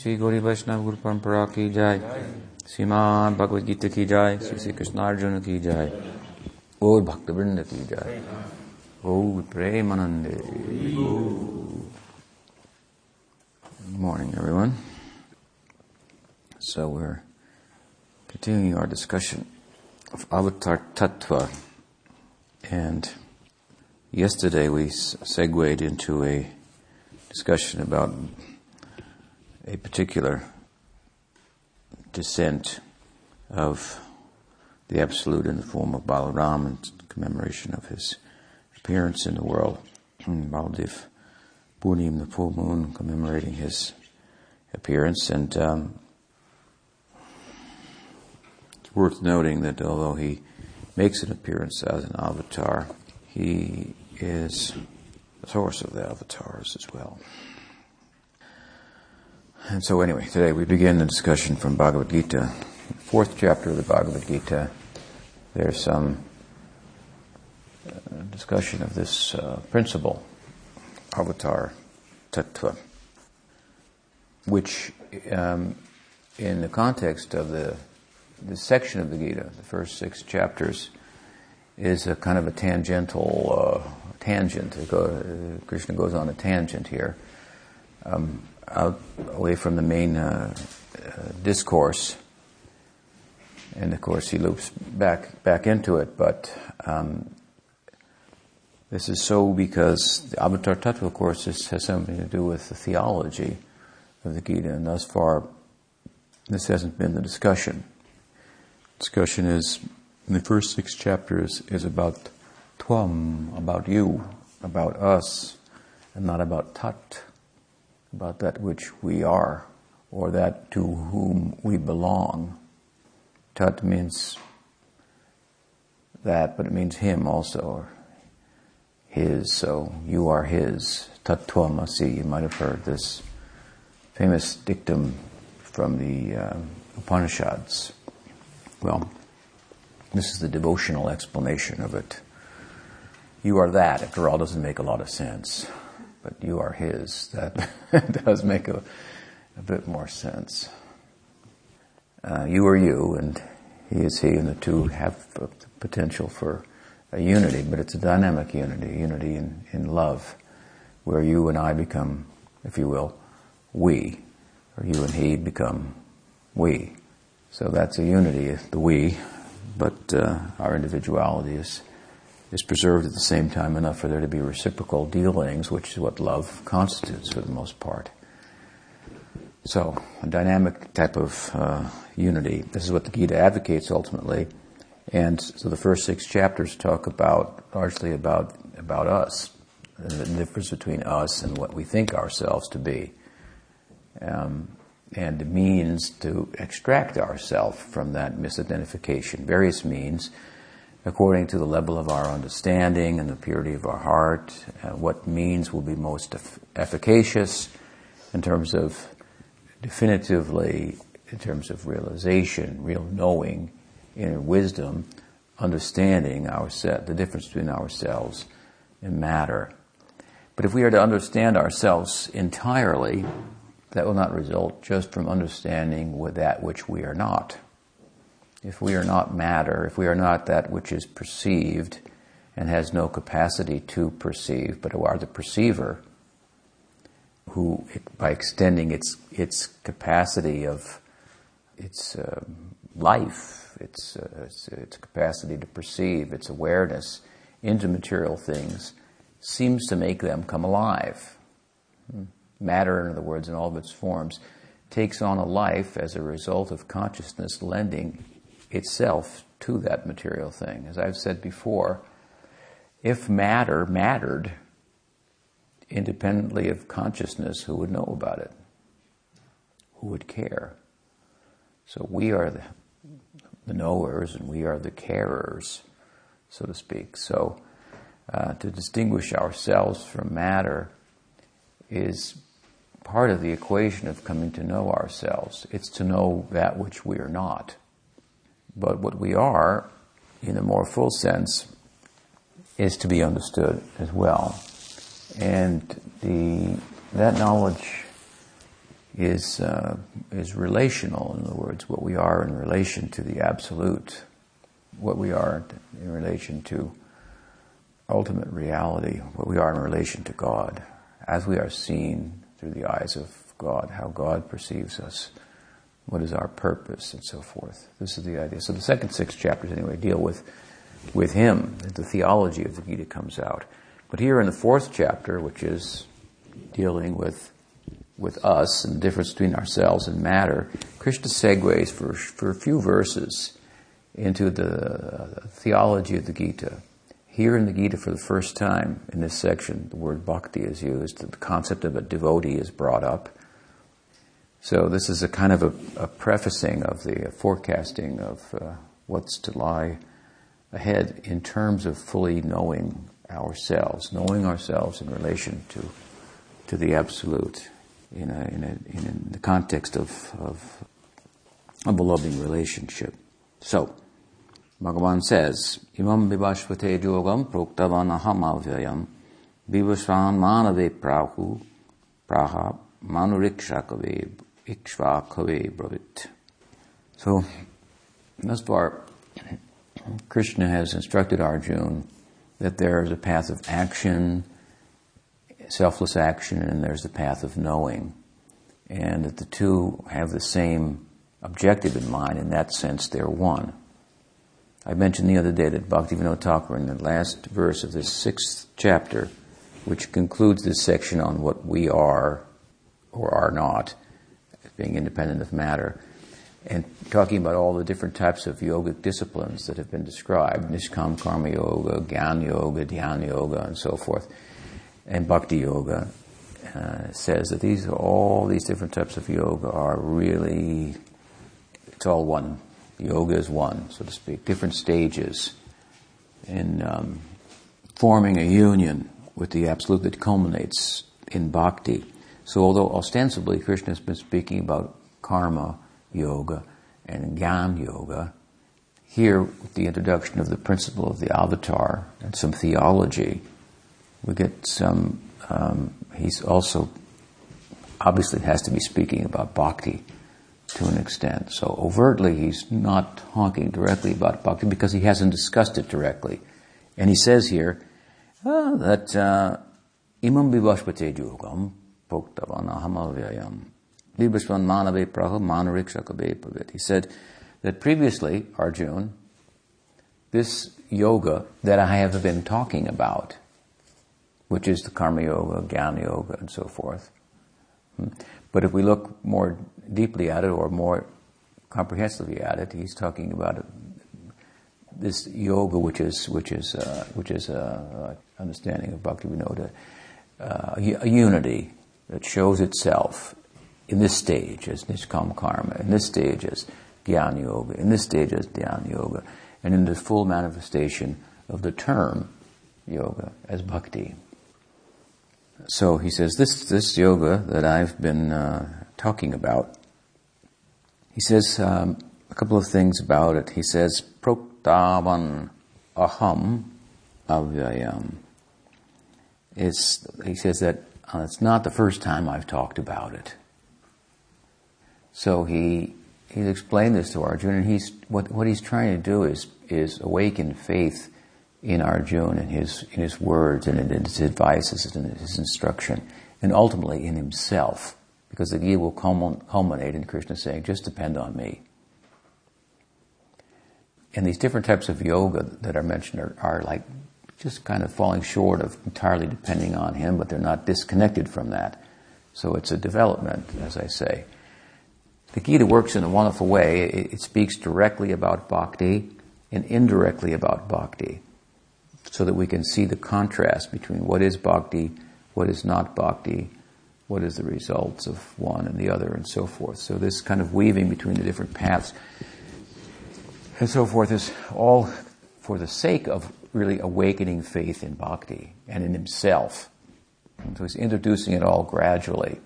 श्री गौरी वैष्णव गुरु परंपरा की जाय श्रीमान भगवद गीता की जाय श्री श्री कृष्णार्जुन की जाय और भक्त वृंद की जाय ओ प्रेमानंदे Good morning, everyone. So we're continuing our discussion of Avatar Tattva, and yesterday we segued into a discussion about a particular descent of the Absolute in the form of Balaram in commemoration of his appearance in the world. Baldev Purnim, the full moon, commemorating his appearance. And um, it's worth noting that although he makes an appearance as an avatar, he is the source of the avatars as well. And so anyway, today we begin the discussion from Bhagavad Gita, fourth chapter of the Bhagavad Gita. There's some uh, discussion of this uh, principle, avatar tattva, which um, in the context of the this section of the Gita, the first six chapters, is a kind of a tangential uh, tangent. Go, Krishna goes on a tangent here. Um, out away from the main uh, uh, discourse, and of course he loops back back into it. But um, this is so because the Avatar Tattva, of course, has something to do with the theology of the Gita, and thus far, this hasn't been the discussion. Discussion is in the first six chapters is about Tvam, about you, about us, and not about Tat about that which we are or that to whom we belong. Tat means that, but it means him also, or his, so you are his. Tattvamasi, you might have heard this famous dictum from the uh, Upanishads. Well, this is the devotional explanation of it. You are that, after all, doesn't make a lot of sense but you are His. That does make a, a, bit more sense. Uh, you are you, and He is He, and the two have the potential for a unity, but it's a dynamic unity, unity in, in love, where you and I become, if you will, we, or you and He become we. So that's a unity, the we, but uh, our individuality is is preserved at the same time enough for there to be reciprocal dealings, which is what love constitutes for the most part. So, a dynamic type of uh, unity. This is what the Gita advocates ultimately. And so the first six chapters talk about, largely about, about us, and the difference between us and what we think ourselves to be. Um, and the means to extract ourselves from that misidentification. Various means according to the level of our understanding and the purity of our heart, uh, what means will be most eff- efficacious in terms of definitively, in terms of realization, real knowing, inner wisdom, understanding our the difference between ourselves and matter. But if we are to understand ourselves entirely, that will not result just from understanding that which we are not if we are not matter, if we are not that which is perceived and has no capacity to perceive, but are the perceiver, who, by extending its its capacity of its uh, life, its, uh, its, its capacity to perceive, its awareness into material things, seems to make them come alive. Matter, in other words, in all of its forms, takes on a life as a result of consciousness lending itself to that material thing. As I've said before, if matter mattered independently of consciousness, who would know about it? Who would care? So we are the, knowers and we are the carers, so to speak. So uh, to distinguish ourselves from matter is part of the equation of coming to know ourselves. It's to know that which we are not. But what we are, in a more full sense, is to be understood as well. And the, that knowledge is, uh, is relational. In other words, what we are in relation to the absolute, what we are in relation to ultimate reality, what we are in relation to God, as we are seen through the eyes of God, how God perceives us, what is our purpose, and so forth. This is the idea. So the second six chapters, anyway, deal with with him. The theology of the Gita comes out. But here in the fourth chapter, which is dealing with with us and the difference between ourselves and matter, Krishna segues for, for a few verses into the uh, theology of the Gita. Here in the Gita, for the first time in this section, the word bhakti is used. The concept of a devotee is brought up. So this is a kind of a, a prefacing of the forecasting of uh, what's to lie ahead in terms of fully knowing ourselves, knowing ourselves in relation to to the absolute in a, in, a, in the context of, of a beloved relationship. So, Bhagavan says, Imam vivashvate yogam proktavan aham avyayam vivasvan manave prahu praha manurikshakave ikshvakave bravit. So, thus far, Krishna has instructed Arjuna that there is a path of action, selfless action, and there's the path of knowing. And that the two have the same objective in mind. In that sense, they're one. I mentioned the other day that Bhaktivinoda Thakur, in the last verse of this sixth chapter, which concludes this section on what we are or are not, being independent of matter, and talking about all the different types of yogic disciplines that have been described Nishkam Karma Yoga, Gyan Yoga, Dhyana Yoga, and so forth, and Bhakti Yoga. Uh, says that these all these different types of yoga are really it's all one. Yoga is one, so to speak. Different stages in um, forming a union with the absolute that culminates in bhakti. So, although ostensibly Krishna has been speaking about karma yoga and Gyan yoga. Here, with the introduction of the principle of the avatar and some theology, we get some. Um, he's also obviously has to be speaking about bhakti to an extent. So overtly, he's not talking directly about bhakti because he hasn't discussed it directly. And he says here uh, that imam uh, imam vivashvate yogam proktavan ahamavyayam he said that previously, Arjun, this yoga that I have been talking about, which is the karma yoga, jnana yoga, and so forth. Hmm, but if we look more deeply at it or more comprehensively at it, he's talking about this yoga, which is which is uh, which is uh, understanding of Bhaktivinoda, uh, a unity that shows itself in this stage as Nishkam Karma, in this stage as Gyan Yoga, in this stage as Dhyana Yoga, and in the full manifestation of the term yoga as bhakti. So he says, this, this yoga that I've been uh, talking about, he says um, a couple of things about it. He says, proktavan aham avyayam. It's, he says that uh, it's not the first time I've talked about it. So he he's explained this to Arjuna, and he's what what he's trying to do is is awaken faith in Arjuna and his in his words and in his advices and his instruction, and ultimately in himself, because the Gita will culminate in Krishna saying, "Just depend on me." And these different types of yoga that are mentioned are, are like just kind of falling short of entirely depending on him, but they're not disconnected from that. So it's a development, as I say. The Gita works in a wonderful way. It, it speaks directly about bhakti and indirectly about bhakti so that we can see the contrast between what is bhakti, what is not bhakti, what is the results of one and the other, and so forth. So this kind of weaving between the different paths and so forth is all for the sake of really awakening faith in bhakti and in himself. So he's introducing it all gradually.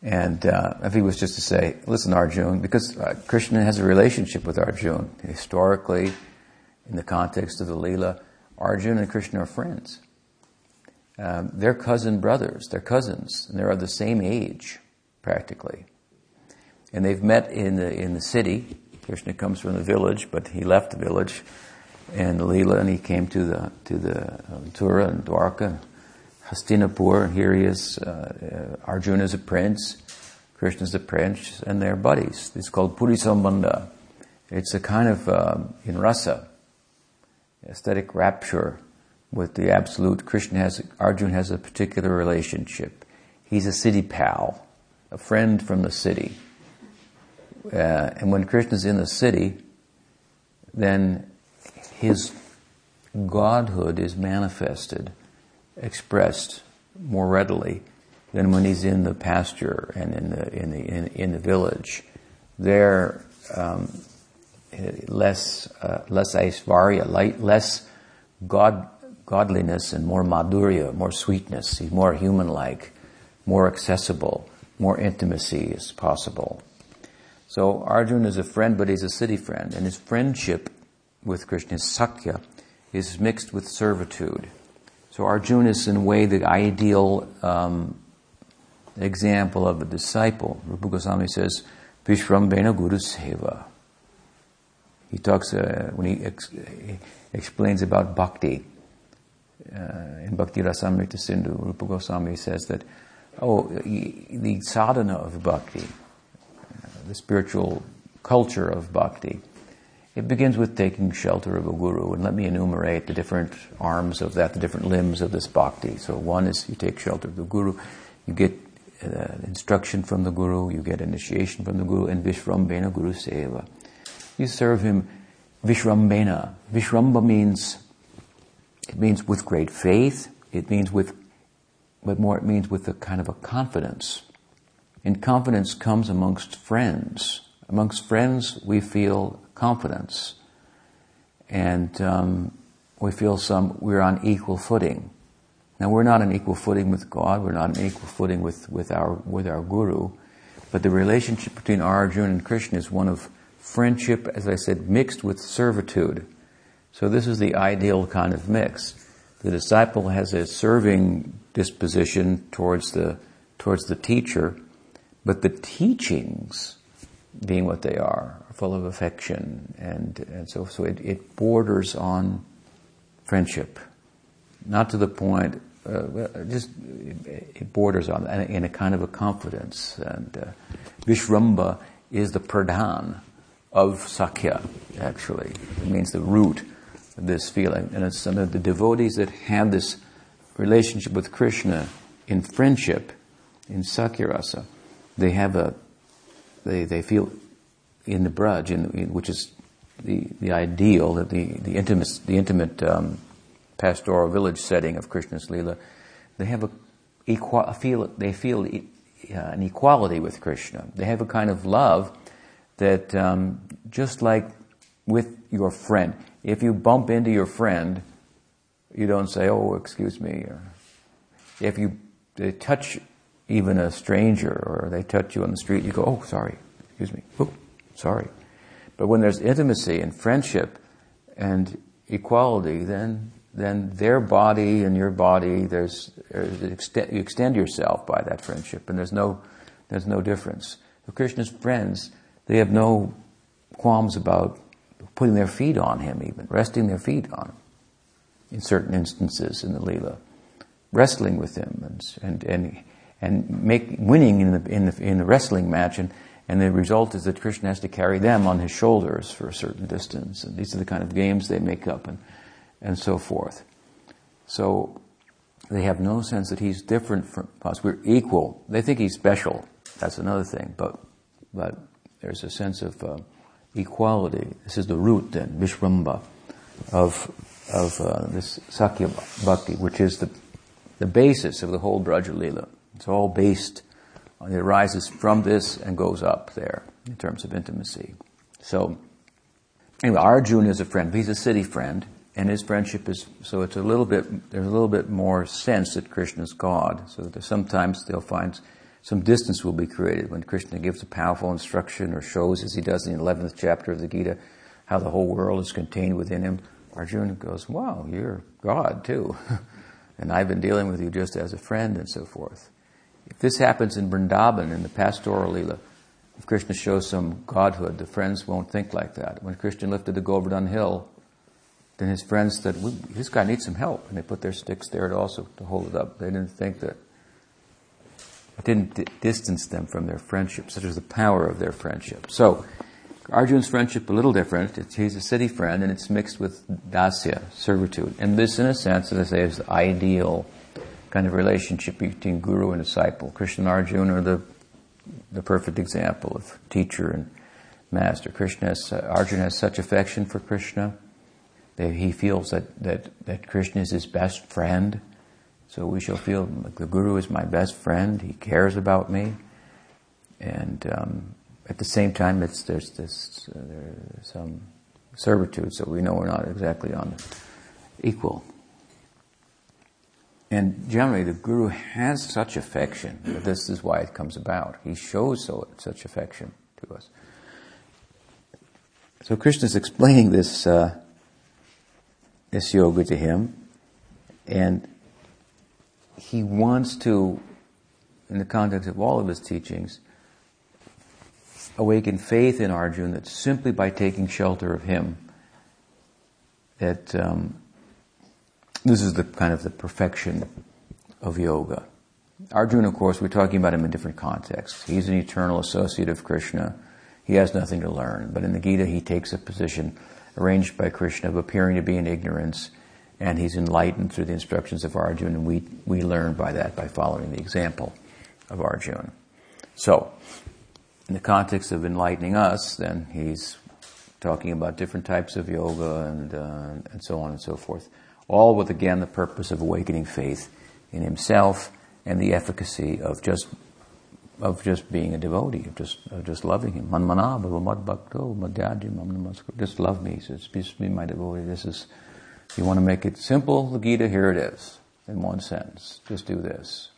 And uh, if he was just to say, listen, Arjun, because uh, Krishna has a relationship with Arjun. Historically, in the context of the Leela, Arjun and Krishna are friends. Um, they're cousin brothers, they're cousins, and they're of the same age, practically. and they've met in the in the city. Krishna comes from the village, but he left the village and Leela, and he came to the to the uh, Mathura and Dwarka, Hastinapur, and here he is. Uh, uh, Arjuna is a prince, Krishna is a prince, and they're buddies. It's called Puri Sambandha. It's a kind of um, in rasa, aesthetic rapture with the absolute. Krishna has Arjuna has a particular relationship. He's a city pal, a friend from the city. Uh, and when Krishna's in the city, then his godhood is manifested, expressed more readily than when he's in the pasture and in the in the in, in the village. There, um, less uh, less less god godliness and more madhurya, more sweetness. He's more human-like, more accessible, more intimacy is possible. So Arjun is a friend, but he's a city friend, and his friendship with Krishna, Sakhya, is mixed with servitude. So Arjuna is in a way the ideal um, example of a disciple. Rupa Goswami says, Vishrambena Guru Seva. He talks, uh, when he, ex- he, explains about bhakti, uh, in Bhakti Rasamrita Sindhu, Rupa Goswami says that, oh, the sadhana of bhakti, uh, the spiritual culture of bhakti, it begins with taking shelter of a guru, and let me enumerate the different arms of that, the different limbs of this bhakti. So one is you take shelter of the guru, you get uh, instruction from the guru, you get initiation from the guru, and Vishrambena Guru Seva. You serve him Vishrambena. Vishramba means, it means with great faith, it means with, but more it means with a kind of a confidence. And confidence comes amongst friends. Amongst friends, we feel confidence. And um, we feel some, we're on equal footing. Now we're not on equal footing with God, we're not on equal footing with, with our, with our Guru, but the relationship between Arjuna and Krishna is one of friendship, as I said, mixed with servitude. So this is the ideal kind of mix. The disciple has a serving disposition towards the, towards the teacher, but the teachings, being what they are, full of affection, and, and so so it, it borders on friendship, not to the point. Uh, just it borders on in a kind of a confidence, and uh, Vishramba is the pradhan of Sakhya. Actually, it means the root of this feeling, and it's of the devotees that have this relationship with Krishna in friendship, in Sakhya rasa. They have a they, they feel in the Braj, in, in, which is the, the ideal, the, the intimate, the intimate um, pastoral village setting of Krishna's Leela, they have a, equal, feel, they feel e, uh, an equality with Krishna. They have a kind of love that um, just like with your friend, if you bump into your friend, you don't say, "Oh, excuse me." Or if you they touch even a stranger, or they touch you on the street, you go, "Oh, sorry, excuse me." Oop. Sorry. But when there's intimacy and friendship and equality, then then their body and your body, there's, there's you extend yourself by that friendship, and there's no there's no difference. The Krishna's friends, they have no qualms about putting their feet on him, even resting their feet on him. In certain instances in the Leela, wrestling with him and and and, and make winning in the in the in the wrestling match and and the result is that Krishna has to carry them on his shoulders for a certain distance. And these are the kind of games they make up and, and so forth. So they have no sense that he's different from us. We're equal. They think he's special. That's another thing. But, but there's a sense of uh, equality. This is the root then, Vishramba, of, of uh, this Sakhya Bhakti, which is the, the basis of the whole Braja. It's all based it arises from this and goes up there in terms of intimacy. So, anyway, Arjuna is a friend. He's a city friend, and his friendship is so it's a little bit there's a little bit more sense that Krishna is God. So that sometimes they'll find some distance will be created when Krishna gives a powerful instruction or shows, as he does in the eleventh chapter of the Gita, how the whole world is contained within him. Arjuna goes, "Wow, you're God too." and I've been dealing with you just as a friend and so forth. If this happens in Vrindavan, in the pastoral Leela, if Krishna shows some godhood, the friends won't think like that. When Krishna lifted the Govardhan hill, then his friends said, "This guy needs some help," and they put their sticks there also to hold it up. They didn't think that it didn't d- distance them from their friendship, such as the power of their friendship. So, Arjun's friendship a little different. It's, he's a city friend, and it's mixed with dasya, servitude. And this, in a sense, as I say, is the ideal kind of relationship between guru and disciple. Krishna and Arjuna are the the perfect example of teacher and master. Krishna has, uh, Arjuna has such affection for Krishna that he feels that, that, that Krishna is his best friend. So we shall feel like the Guru is my best friend. He cares about me, and um, at the same time, it's, there's this uh, there's some servitude. So we know we're not exactly on equal. And generally, the Guru has such affection this is why it comes about. He shows so such affection to us. So Krishna is explaining this uh, this yoga to him, and he wants to, in the context of all of his teachings, awaken faith in Arjuna that simply by taking shelter of him, that um, this is the kind of the perfection of yoga. Arjuna, of course, we're talking about him in different contexts. He's an eternal associate of Krishna. He has nothing to learn. But in the Gita, he takes a position arranged by Krishna of appearing to be in ignorance, and he's enlightened through the instructions of Arjuna, and we, we learn by that by following the example of Arjuna. So, in the context of enlightening us, then he's talking about different types of yoga and, uh, and so on and so forth all with again the purpose of awakening faith in himself and the efficacy of just of just being a devotee, of just of just loving him. Just love me. He says, just be my devotee. This is you want to make it simple, the Gita, here it is, in one sentence. Just do this.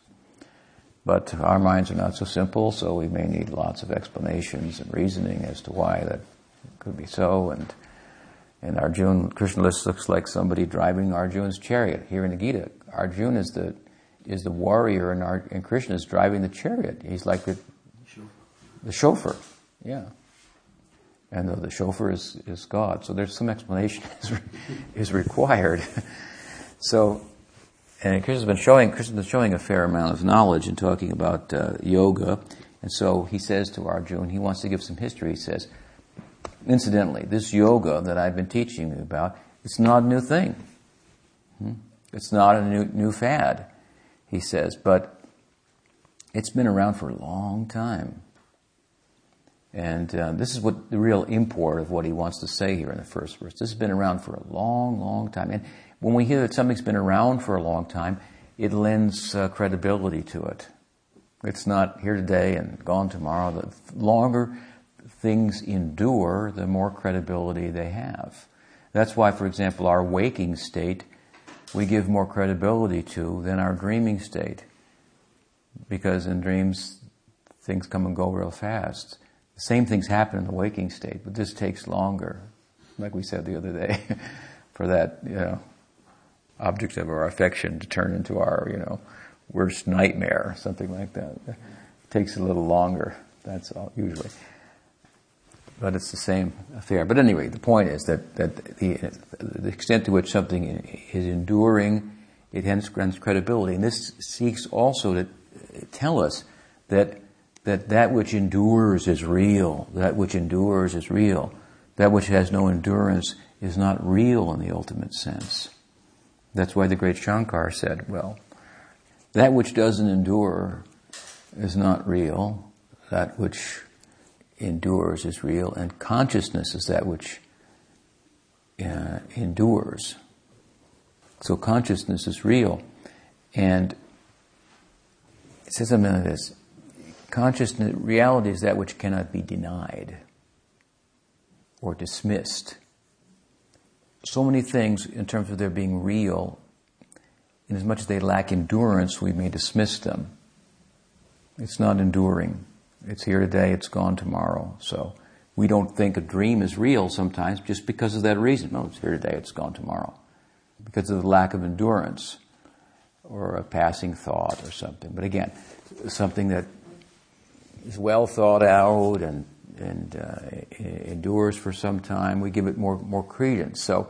But our minds are not so simple, so we may need lots of explanations and reasoning as to why that could be so and and Arjun, Krishna looks like somebody driving Arjun's chariot. Here in the Gita, Arjun is the is the warrior, and, Ar, and Krishna is driving the chariot. He's like the the chauffeur. Yeah. And the, the chauffeur is, is God. So there's some explanation is, is required. so, and Krishna's been showing Krishna's showing a fair amount of knowledge and talking about uh, yoga. And so he says to Arjun, he wants to give some history. He says, Incidentally, this yoga that I've been teaching you about, it's not a new thing. Hmm? It's not a new, new fad, he says, but it's been around for a long time. And uh, this is what the real import of what he wants to say here in the first verse. This has been around for a long, long time. And when we hear that something's been around for a long time, it lends uh, credibility to it. It's not here today and gone tomorrow. The longer things endure, the more credibility they have. That's why, for example, our waking state we give more credibility to than our dreaming state. Because in dreams, things come and go real fast. The same things happen in the waking state, but this takes longer, like we said the other day, for that, you know, object of our affection to turn into our, you know, worst nightmare, something like that. It takes a little longer. That's all, usually but it's the same affair. But anyway, the point is that, that the, the extent to which something is enduring, it hence grants credibility. And this seeks also to tell us that, that that which endures is real. That which endures is real. That which has no endurance is not real in the ultimate sense. That's why the great Shankar said, well, that which doesn't endure is not real. That which endures is real, and consciousness is that which uh, endures. So consciousness is real, and it says something like this: consciousness, reality is that which cannot be denied or dismissed. So many things, in terms of their being real, in as much as they lack endurance, we may dismiss them. It's not enduring. It's here today, it's gone tomorrow. So we don't think a dream is real sometimes just because of that reason. No, it's here today, it's gone tomorrow. Because of the lack of endurance or a passing thought or something. But again, something that is well thought out and and uh, endures for some time, we give it more more credence. So,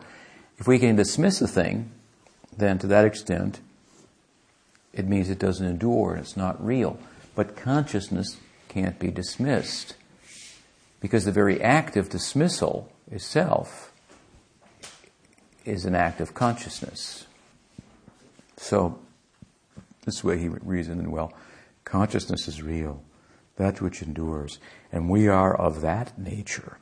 if we can dismiss a thing, then to that extent, it means it doesn't endure and it's not real. But consciousness can't be dismissed because the very act of dismissal itself is an act of consciousness. So, this way he reasoned well. Consciousness is real, that which endures, and we are of that nature.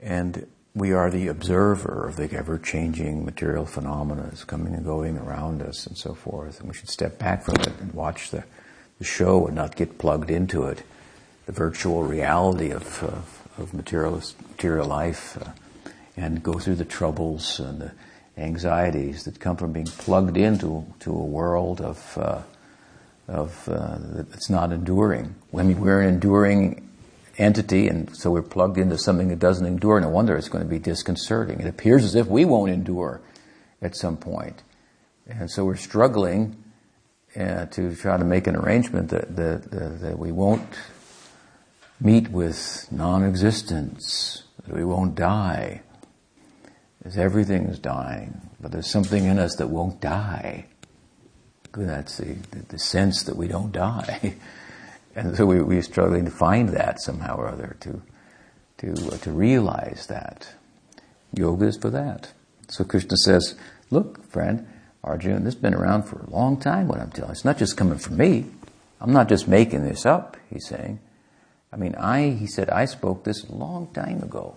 And we are the observer of the ever changing material phenomena coming and going around us and so forth. And we should step back from it and watch the, the show and not get plugged into it. The virtual reality of, uh, of material, material life uh, and go through the troubles and the anxieties that come from being plugged into to a world of, uh, of uh, that's not enduring. I mean, we're an enduring entity, and so we're plugged into something that doesn't endure. No wonder it's going to be disconcerting. It appears as if we won't endure at some point. And so we're struggling uh, to try to make an arrangement that, that, that, we won't meet with non-existence, that we won't die. As everything is dying, but there's something in us that won't die. That's the, the sense that we don't die. And so we, we're struggling to find that somehow or other, to, to, uh, to realize that. Yoga is for that. So Krishna says, look, friend, Arjuna, this has been around for a long time, what I'm telling. It's not just coming from me. I'm not just making this up, he's saying. I mean, I, he said, I spoke this a long time ago.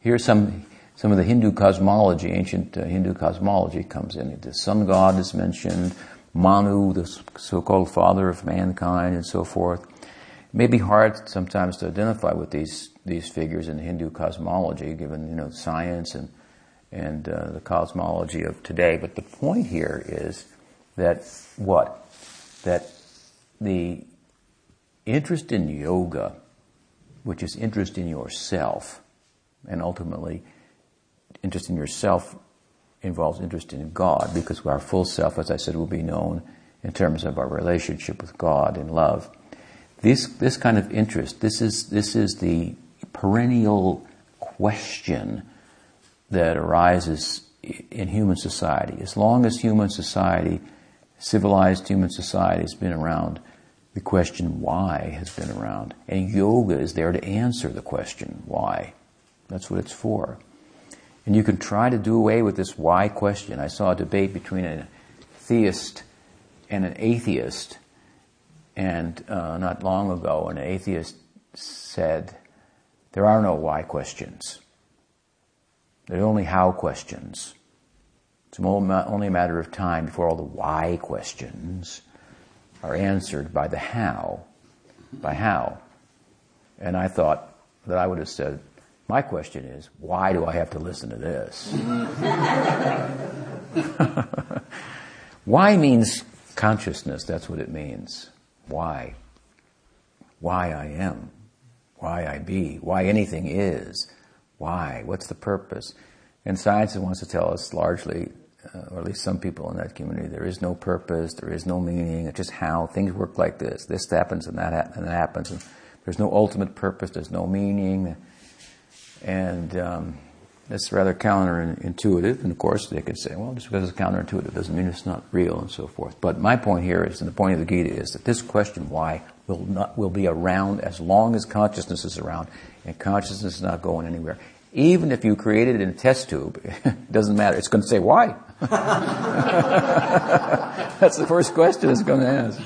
Here's some, some of the Hindu cosmology, ancient uh, Hindu cosmology comes in. The sun god is mentioned, Manu, the so-called father of mankind, and so forth. It may be hard sometimes to identify with these these figures in Hindu cosmology, given you know science and and uh, the cosmology of today. But the point here is that what that the interest in yoga, which is interest in yourself, and ultimately interest in yourself involves interest in God because our full self, as I said, will be known in terms of our relationship with God and love. This, this kind of interest, this is, this is the perennial question that arises in human society. As long as human society, civilized human society has been around, the question why has been around. And yoga is there to answer the question why. That's what it's for. And you can try to do away with this why question. I saw a debate between a theist and an atheist, and uh, not long ago, an atheist said, There are no why questions. There are only how questions. It's only a matter of time before all the why questions are answered by the how. By how. And I thought that I would have said, my question is, why do I have to listen to this? why means consciousness, that's what it means. Why? Why I am. Why I be. Why anything is. Why? What's the purpose? And science wants to tell us largely, uh, or at least some people in that community, there is no purpose, there is no meaning, it's just how things work like this. This happens and that, ha- and that happens. And there's no ultimate purpose, there's no meaning. And um, that's rather counterintuitive. And of course, they could say, well, just because it's counterintuitive doesn't mean it's not real and so forth. But my point here is, and the point of the Gita is that this question, why, will not will be around as long as consciousness is around, and consciousness is not going anywhere. Even if you create it in a test tube, it doesn't matter. It's going to say why. That's the first question it's going to ask.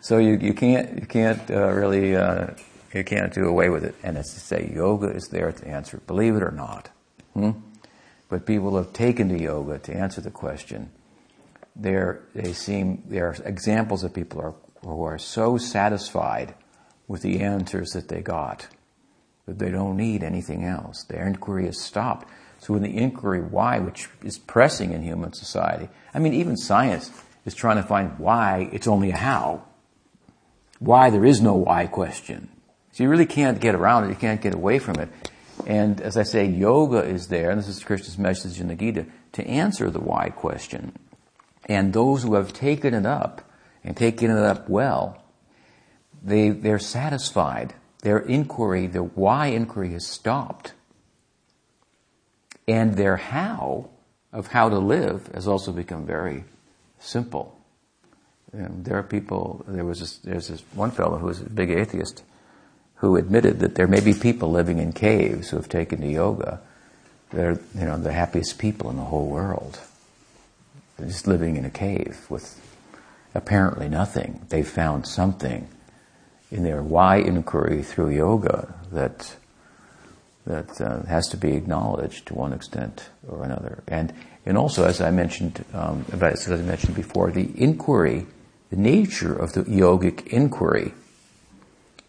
So you, you can't you can't uh, really uh, you can't do away with it. And it's to say yoga is there to answer believe it or not. Hmm? But people have taken to yoga to answer the question. They're, they seem, there are examples of people are, who are so satisfied with the answers that they got that they don't need anything else. Their inquiry is stopped. So when the inquiry why, which is pressing in human society, I mean, even science is trying to find why it's only a how. Why there is no why question. So you really can't get around it. You can't get away from it. And as I say, yoga is there, and this is Krishna's message in the Gita, to answer the why question. And those who have taken it up, and taken it up well, they, they're satisfied. Their inquiry, their why inquiry has stopped. And their how of how to live has also become very simple. Know, there are people, there was this, there's this one fellow who was a big atheist who admitted that there may be people living in caves who have taken to yoga. They're, you know, the happiest people in the whole world. They're just living in a cave with apparently nothing. They've found something in their why inquiry through yoga that that uh, has to be acknowledged to one extent or another. And and also, as I mentioned, um, as I mentioned before, the inquiry, the nature of the yogic inquiry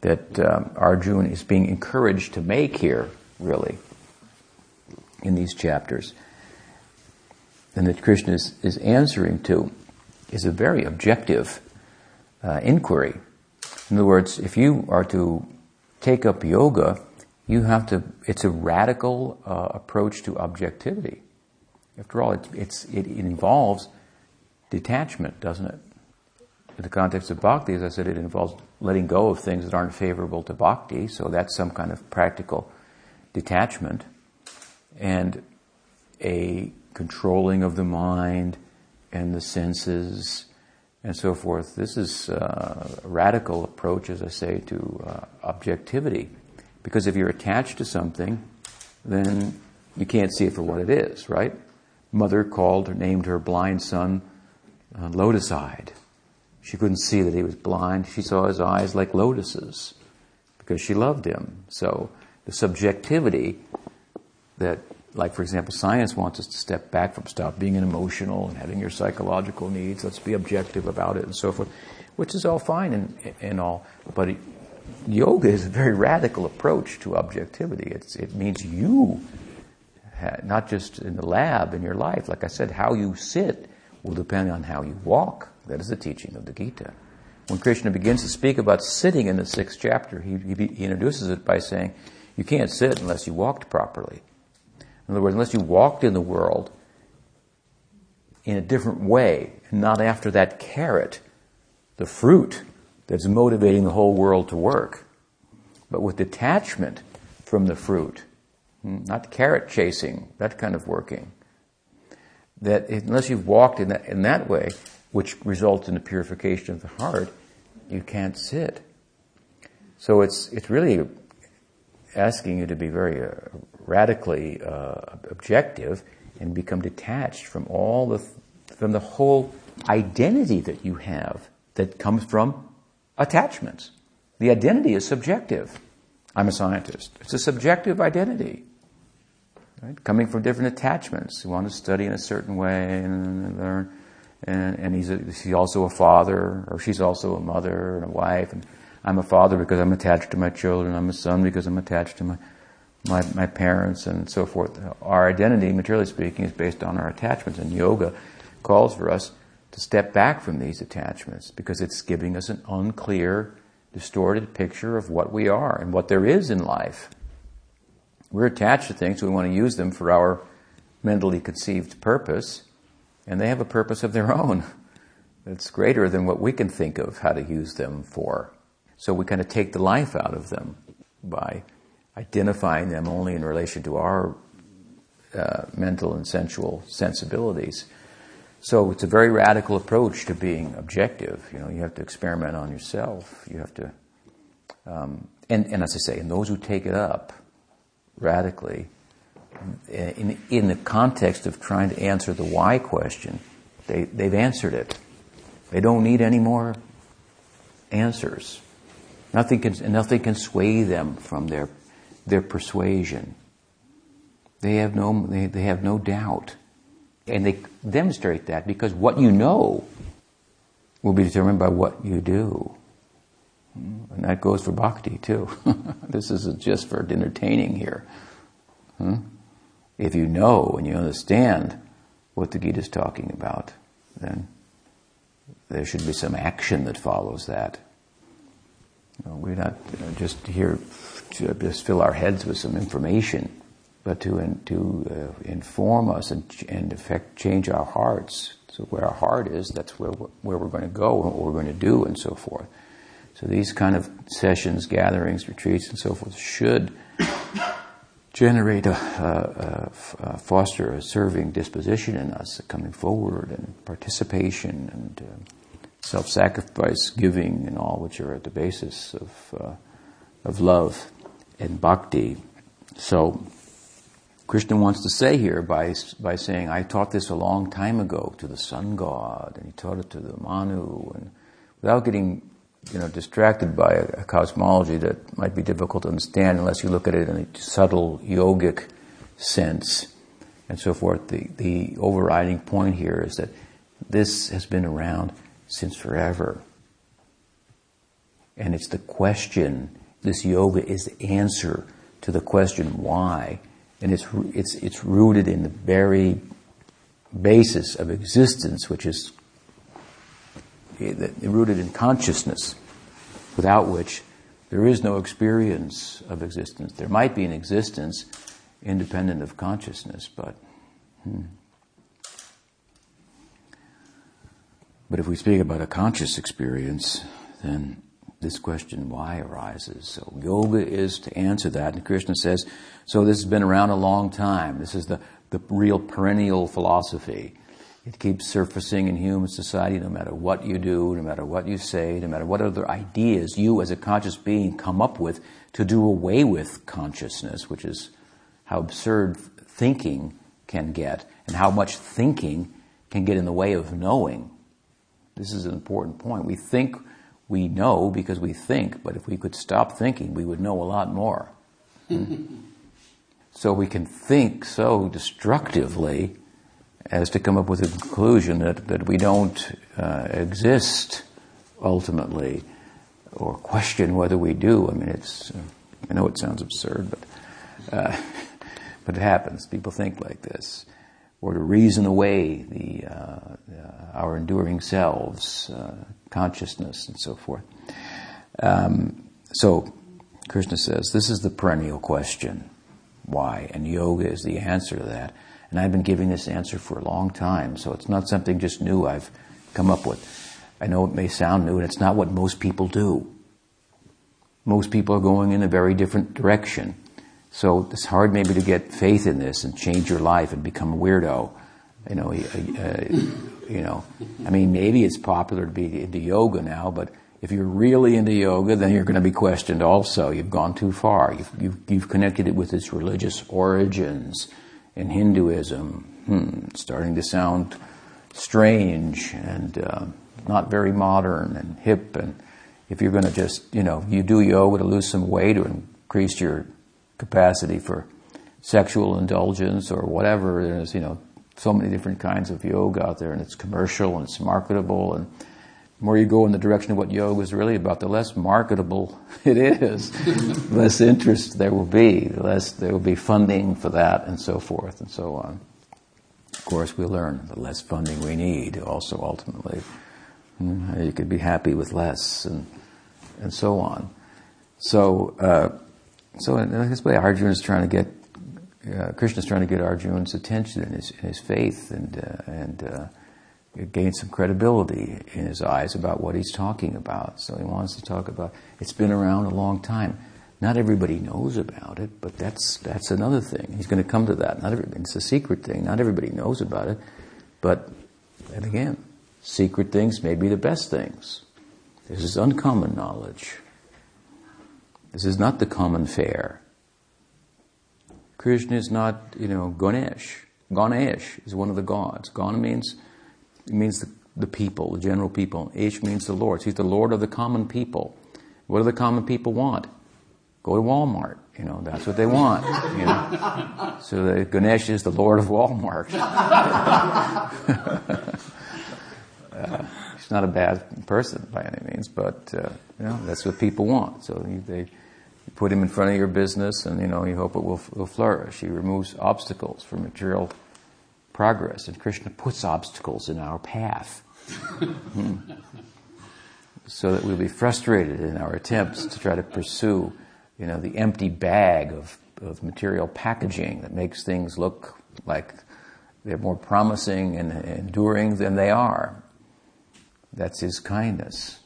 that um, Arjuna is being encouraged to make here, really, in these chapters, and that Krishna is, is answering to, is a very objective uh, inquiry. In other words, if you are to take up yoga, you have to, it's a radical uh, approach to objectivity. After all, it, it's, it, involves detachment, doesn't it? In the context of bhakti, as I said, it involves letting go of things that aren't favorable to bhakti, so that's some kind of practical detachment. And a controlling of the mind and the senses and so forth. This is uh, a radical approach, as I say, to uh, objectivity. Because if you're attached to something, then you can't see it for what it is, right? Mother called or named her blind son uh, lotus eyed. She couldn't see that he was blind. She saw his eyes like lotuses because she loved him. So the subjectivity that like for example, science wants us to step back from stop being an emotional and having your psychological needs. Let's be objective about it and so forth, which is all fine and, and all. But it, yoga is a very radical approach to objectivity. It's, it means you, not just in the lab in your life. Like I said, how you sit will depend on how you walk. That is the teaching of the Gita. When Krishna begins to speak about sitting in the sixth chapter, he, he, he introduces it by saying, you can't sit unless you walked properly. In other words, unless you walked in the world in a different way, not after that carrot, the fruit that's motivating the whole world to work, but with detachment from the fruit, hmm, not carrot chasing, that kind of working. That unless you've walked in that, in that way, which results in the purification of the heart, you can't sit. So it's, it's really asking you to be very uh, radically uh, objective and become detached from all the from the whole identity that you have that comes from attachments. The identity is subjective. I'm a scientist. It's a subjective identity. Right? Coming from different attachments. You want to study in a certain way and learn. And, and he's, a, he's also a father, or she's also a mother and a wife. And I'm a father because I'm attached to my children. I'm a son because I'm attached to my my, my parents and so forth. Our identity, materially speaking, is based on our attachments, and yoga calls for us to step back from these attachments because it's giving us an unclear, distorted picture of what we are and what there is in life. We're attached to things, we want to use them for our mentally conceived purpose, and they have a purpose of their own that's greater than what we can think of how to use them for. So we kind of take the life out of them by identifying them only in relation to our uh, mental and sensual sensibilities. So it's a very radical approach to being objective. You know, you have to experiment on yourself. You have to, um, and, and as I say, and those who take it up radically, in, in the context of trying to answer the why question, they, they've answered it. They don't need any more answers. Nothing can, nothing can sway them from their their persuasion. They have no, they, they have no doubt. And they demonstrate that because what you know will be determined by what you do. And that goes for bhakti too. this isn't just for entertaining here. Hmm? If you know and you understand what the Gita is talking about, then there should be some action that follows that. We're not you know, just here just fill our heads with some information, but to, in, to uh, inform us and, and affect, change our hearts. So where our heart is, that's where we're, where we're going to go and what we're going to do and so forth. So these kind of sessions, gatherings, retreats, and so forth should generate a, a, a foster a serving disposition in us, coming forward and participation and uh, self-sacrifice, giving, and all which are at the basis of uh, of love and bhakti. So Krishna wants to say here by, by saying, I taught this a long time ago to the sun god, and he taught it to the Manu, and without getting you know, distracted by a, a cosmology that might be difficult to understand unless you look at it in a subtle yogic sense and so forth. The, the overriding point here is that this has been around since forever. And it's the question, this yoga is the answer to the question why and it's, it's, it's rooted in the very basis of existence, which is rooted in consciousness, without which there is no experience of existence. There might be an existence independent of consciousness, but hmm. but if we speak about a conscious experience, then this question why arises. So yoga is to answer that, and Krishna says, so this has been around a long time. This is the, the real perennial philosophy. It keeps surfacing in human society no matter what you do, no matter what you say, no matter what other ideas you as a conscious being come up with to do away with consciousness, which is how absurd thinking can get and how much thinking can get in the way of knowing. This is an important point. We think we know because we think, but if we could stop thinking, we would know a lot more. so we can think so destructively as to come up with a conclusion that, that we don't uh, exist ultimately or question whether we do. I mean, it's, uh, I know it sounds absurd, but, uh, but it happens. People think like this. Or to reason away the, uh, uh, our enduring selves, uh, consciousness and so forth. Um, so Krishna says this is the perennial question. Why? And yoga is the answer to that. And I've been giving this answer for a long time, so it's not something just new I've come up with. I know it may sound new, and it's not what most people do. Most people are going in a very different direction. So it's hard maybe to get faith in this and change your life and become a weirdo. You know, uh, you know, I mean, maybe it's popular to be into yoga now, but if you're really into yoga, then you're going to be questioned also. You've gone too far. You've, you've, you've connected it with its religious origins in Hinduism. Hmm, starting to sound strange and uh, not very modern and hip. And if you're going to just, you know, you do yoga to lose some weight or increase your capacity for sexual indulgence or whatever it is, you know, so many different kinds of yoga out there, and it's commercial and it's marketable. And the more you go in the direction of what yoga is really about, the less marketable it is, the less interest there will be, the less there will be funding for that, and so forth and so on. Of course, we learn the less funding we need, also ultimately. Hmm, you could be happy with less, and and so on. So, uh, so in this way, Arjuna is trying to get uh, Krishna is trying to get Arjuna's attention and his, his faith and, uh, and uh, gain some credibility in his eyes about what he's talking about. So he wants to talk about it's been around a long time. Not everybody knows about it, but that's that's another thing. He's going to come to that. Not it's a secret thing. Not everybody knows about it, but and again, secret things may be the best things. This is uncommon knowledge. This is not the common fare. Krishna is not, you know, Ganesh. Ganesh is one of the gods. Gana means means the, the people, the general people. Ish means the Lord. So he's the Lord of the common people. What do the common people want? Go to Walmart. You know, that's what they want. You know, so the, Ganesh is the Lord of Walmart. uh, he's not a bad person by any means, but uh, you know that's what people want. So they you put him in front of your business and, you know, you hope it will, will flourish. He removes obstacles for material progress. And Krishna puts obstacles in our path. hmm. So that we'll be frustrated in our attempts to try to pursue, you know, the empty bag of, of material packaging that makes things look like they're more promising and enduring than they are. That's his kindness.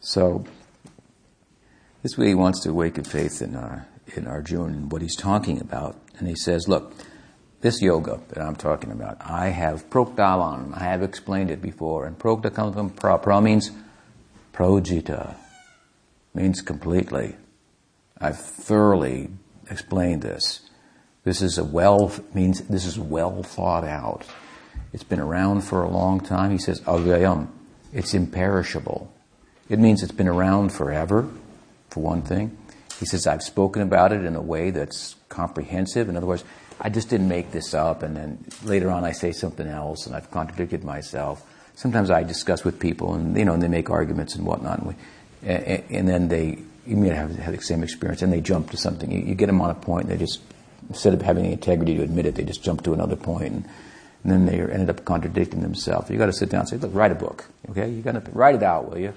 So, this way he wants to awaken faith in, uh, in Arjuna and what he's talking about. And he says, look, this yoga that I'm talking about, I have proktavan, I have explained it before. And prokta comes from pra. Pra means projita, means completely. I've thoroughly explained this. This is a well, means this is well thought out. It's been around for a long time. He says, avyayam, it's imperishable. It means it's been around forever, for one thing. He says, I've spoken about it in a way that's comprehensive. In other words, I just didn't make this up, and then later on I say something else, and I've contradicted myself. Sometimes I discuss with people, and you know, and they make arguments and whatnot, and, we, and, and then they you may have, have the same experience, and they jump to something. You, you, get them on a point, and they just instead of having the integrity to admit it, they just jump to another point, and, and then they ended up contradicting themselves. You got to sit down and say, "Look, write a book, okay? You got to write it out, will you?"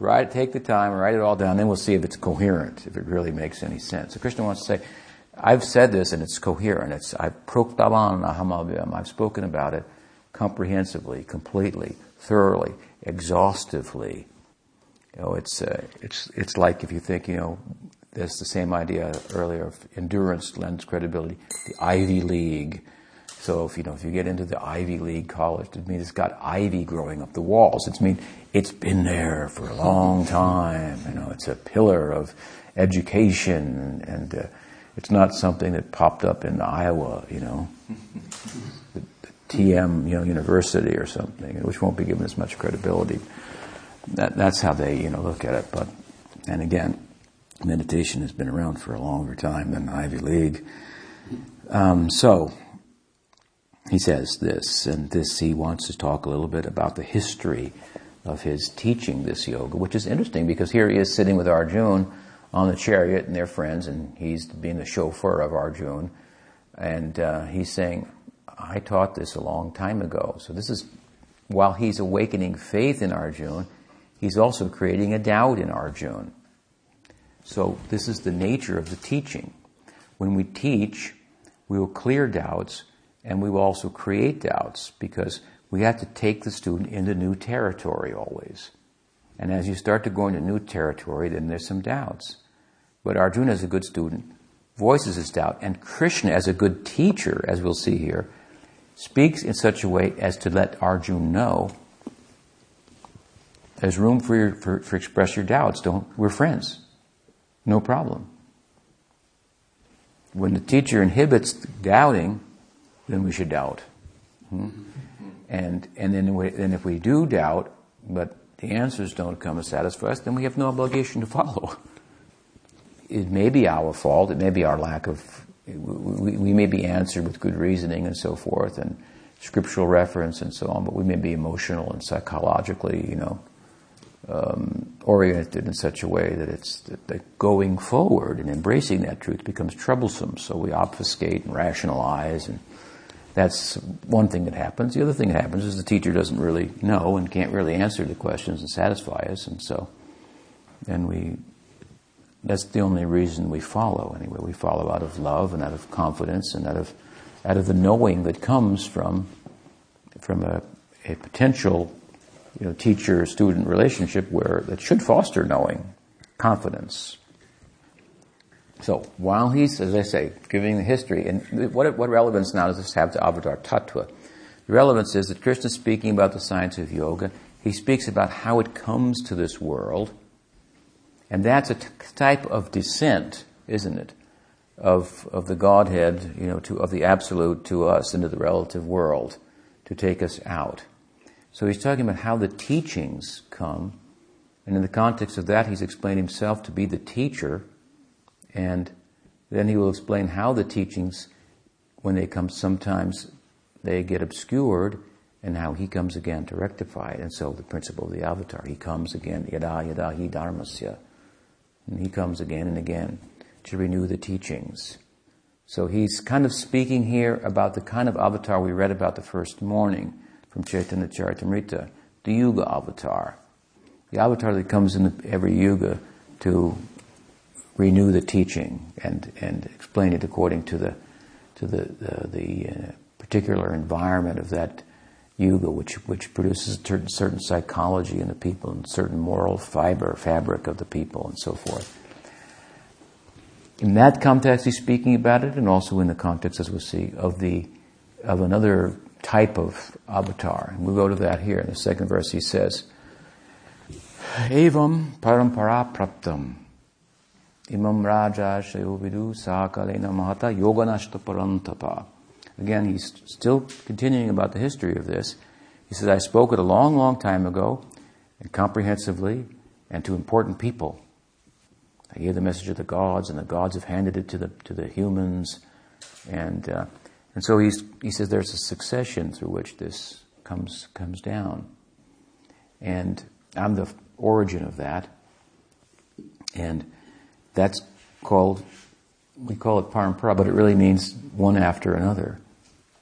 Write, it. take the time, write it all down, then we'll see if it's coherent, if it really makes any sense. So Krishna wants to say, I've said this and it's coherent. It's I've. I've spoken about it comprehensively, completely, thoroughly, exhaustively. You know, it's uh, it's it's like if you think, you know, there's the same idea earlier of endurance lends credibility. The Ivy League. So if you know if you get into the Ivy League college, it means it's got ivy growing up the walls. It's mean it's been there for a long time. You know, it's a pillar of education and. Uh, it's not something that popped up in Iowa, you know, the, the TM, you know, university or something, which won't be given as much credibility. That, that's how they, you know, look at it. But, and again, meditation has been around for a longer time than Ivy League. Um, so, he says this, and this he wants to talk a little bit about the history of his teaching this yoga, which is interesting because here he is sitting with Arjuna on the chariot and their friends, and he's being the chauffeur of Arjun. And uh, he's saying, I taught this a long time ago. So this is, while he's awakening faith in Arjun, he's also creating a doubt in Arjun. So this is the nature of the teaching. When we teach, we will clear doubts and we will also create doubts because we have to take the student into new territory always. And as you start to go into new territory, then there's some doubts. But Arjuna, as a good student, voices his doubt. And Krishna, as a good teacher, as we'll see here, speaks in such a way as to let Arjuna know there's room for, your, for, for express your doubts. Don't, we're friends. No problem. When the teacher inhibits doubting, then we should doubt. Hmm? And, and then, if we do doubt, but the answers don't come to satisfy us, then we have no obligation to follow. It may be our fault, it may be our lack of, we, we may be answered with good reasoning and so forth, and scriptural reference and so on, but we may be emotional and psychologically, you know, um, oriented in such a way that it's that, that going forward and embracing that truth becomes troublesome. So we obfuscate and rationalize and that's one thing that happens. The other thing that happens is the teacher doesn't really know and can't really answer the questions and satisfy us, and so then we. That's the only reason we follow. Anyway, we follow out of love and out of confidence and out of out of the knowing that comes from from a, a potential, you know, teacher-student relationship where that should foster knowing, confidence, so while he's, as I say, giving the history, and what, what relevance now does this have to Avatar Tattva? The relevance is that Krishna is speaking about the science of yoga. He speaks about how it comes to this world, and that's a t- type of descent, isn't it, of of the Godhead, you know, to of the Absolute to us into the relative world, to take us out. So he's talking about how the teachings come, and in the context of that, he's explained himself to be the teacher and then he will explain how the teachings, when they come, sometimes they get obscured, and how he comes again to rectify it. And so the principle of the avatar, he comes again, yada yada hi dharmasya. And he comes again and again to renew the teachings. So he's kind of speaking here about the kind of avatar we read about the first morning from Chaitanya Charitamrita, the Yuga avatar. The avatar that comes in every Yuga to renew the teaching and, and explain it according to the, to the, the, the uh, particular environment of that yuga, which, which produces certain, certain psychology in the people and certain moral fiber, fabric of the people and so forth. In that context, he's speaking about it, and also in the context, as we'll see, of the of another type of avatar. And we'll go to that here. In the second verse, he says, Evam parampara praptam imam raja shayovidu sakalena mahata yoganashta parantapa. Again, he's still continuing about the history of this. He says, I spoke it a long, long time ago, and comprehensively, and to important people. I gave the message of the gods, and the gods have handed it to the to the humans, and uh, and so he's, he says there's a succession through which this comes comes down, and I'm the origin of that, and that's called we call it parampara, but it really means one after another,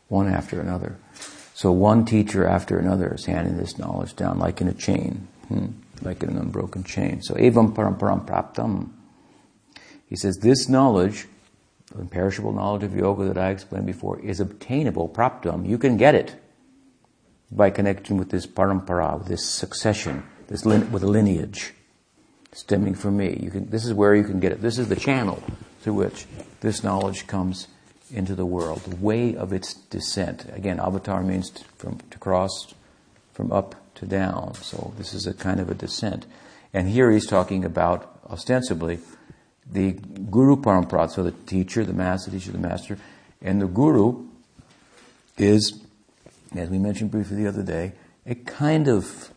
one after another. So one teacher after another is handing this knowledge down like in a chain, hmm? like in an unbroken chain. So evam paramparam praptam. He says this knowledge, imperishable knowledge of yoga that I explained before, is obtainable praptam. You can get it by connection with this parampara, with this succession, this lin- with a lineage stemming from me. You can, this is where you can get it. This is the channel through which this knowledge comes into the world, the way of its descent. Again, avatar means to, from, to cross from up to down. So this is a kind of a descent. And here he's talking about, ostensibly, the Guru Parampara, so the teacher, the master, teacher, the master. And the Guru is, as we mentioned briefly the other day, a kind of,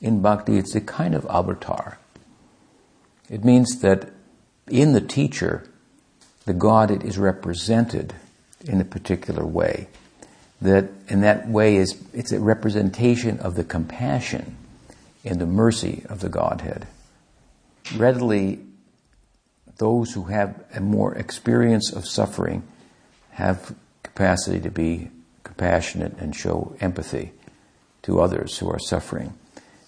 in bhakti, it's a kind of avatar. It means that in the teacher, the God is represented in a particular way. That in that way is it's a representation of the compassion and the mercy of the Godhead. Readily, those who have a more experience of suffering have capacity to be compassionate and show empathy to others who are suffering.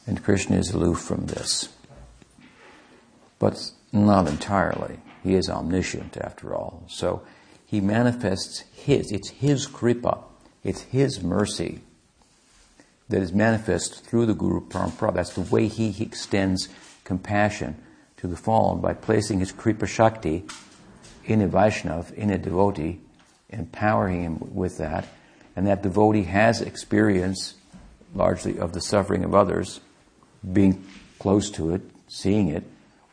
And Krishna is aloof from this. But not entirely. He is omniscient after all. So he manifests his, it's his kripa, it's his mercy that is manifest through the Guru Parampara. That's the way he, he extends compassion to the fallen by placing his kripa shakti in a Vaishnav, in a devotee, empowering him with that. And that devotee has experience largely of the suffering of others, being close to it, seeing it,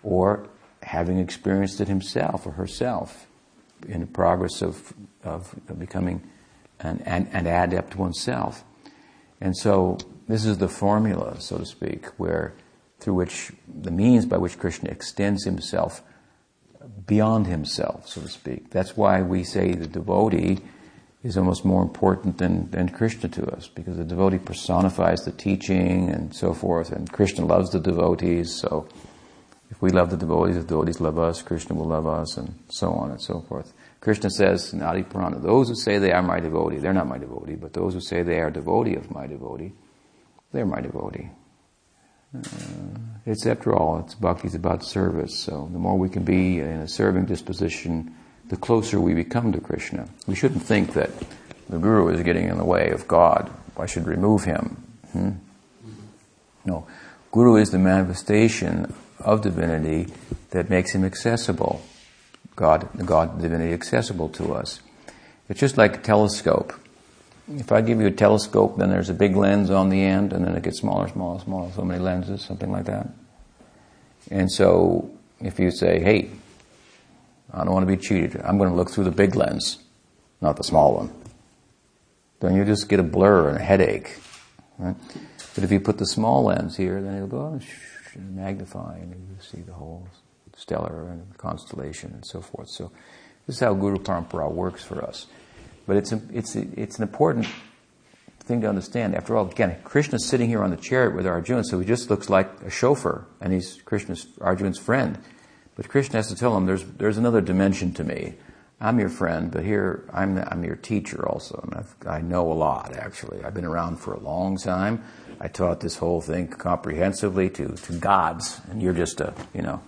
or having experienced it himself or herself in the progress of, of becoming an, an, an adept oneself. And so this is the formula, so to speak, where through which the means by which Krishna extends himself beyond himself, so to speak. That's why we say the devotee is almost more important than, than Krishna to us, because the devotee personifies the teaching and so forth, and Krishna loves the devotees, so if we love the devotees, the devotees love us, Krishna will love us, and so on and so forth. Krishna says in Adi Purana, those who say they are my devotee, they're not my devotee, but those who say they are devotee of my devotee, they're my devotee. Uh, it's after all, it's bhakti is about service. So the more we can be in a serving disposition, the closer we become to Krishna. We shouldn't think that the guru is getting in the way of God. I should remove him. Hmm? No, guru is the manifestation of divinity that makes him accessible. God, the God divinity accessible to us. It's just like a telescope. If I give you a telescope, then there's a big lens on the end, and then it gets smaller, smaller, smaller, so many lenses, something like that. And so, if you say, hey, I don't want to be cheated, I'm going to look through the big lens, not the small one, then you just get a blur and a headache. Right? But if you put the small lens here, then it'll go, oh, and magnify and you see the whole stellar and constellation and so forth. So this is how Guru Parampara works for us. But it's, it's, it's an important thing to understand. After all, again, Krishna's sitting here on the chariot with Arjuna, so he just looks like a chauffeur, and he's Krishna's, Arjuna's friend. But Krishna has to tell him, there's, there's another dimension to me. I'm your friend, but here I'm, I'm your teacher also. And I've, I know a lot, actually. I've been around for a long time. I taught this whole thing comprehensively to, to gods, and you're just a, you know,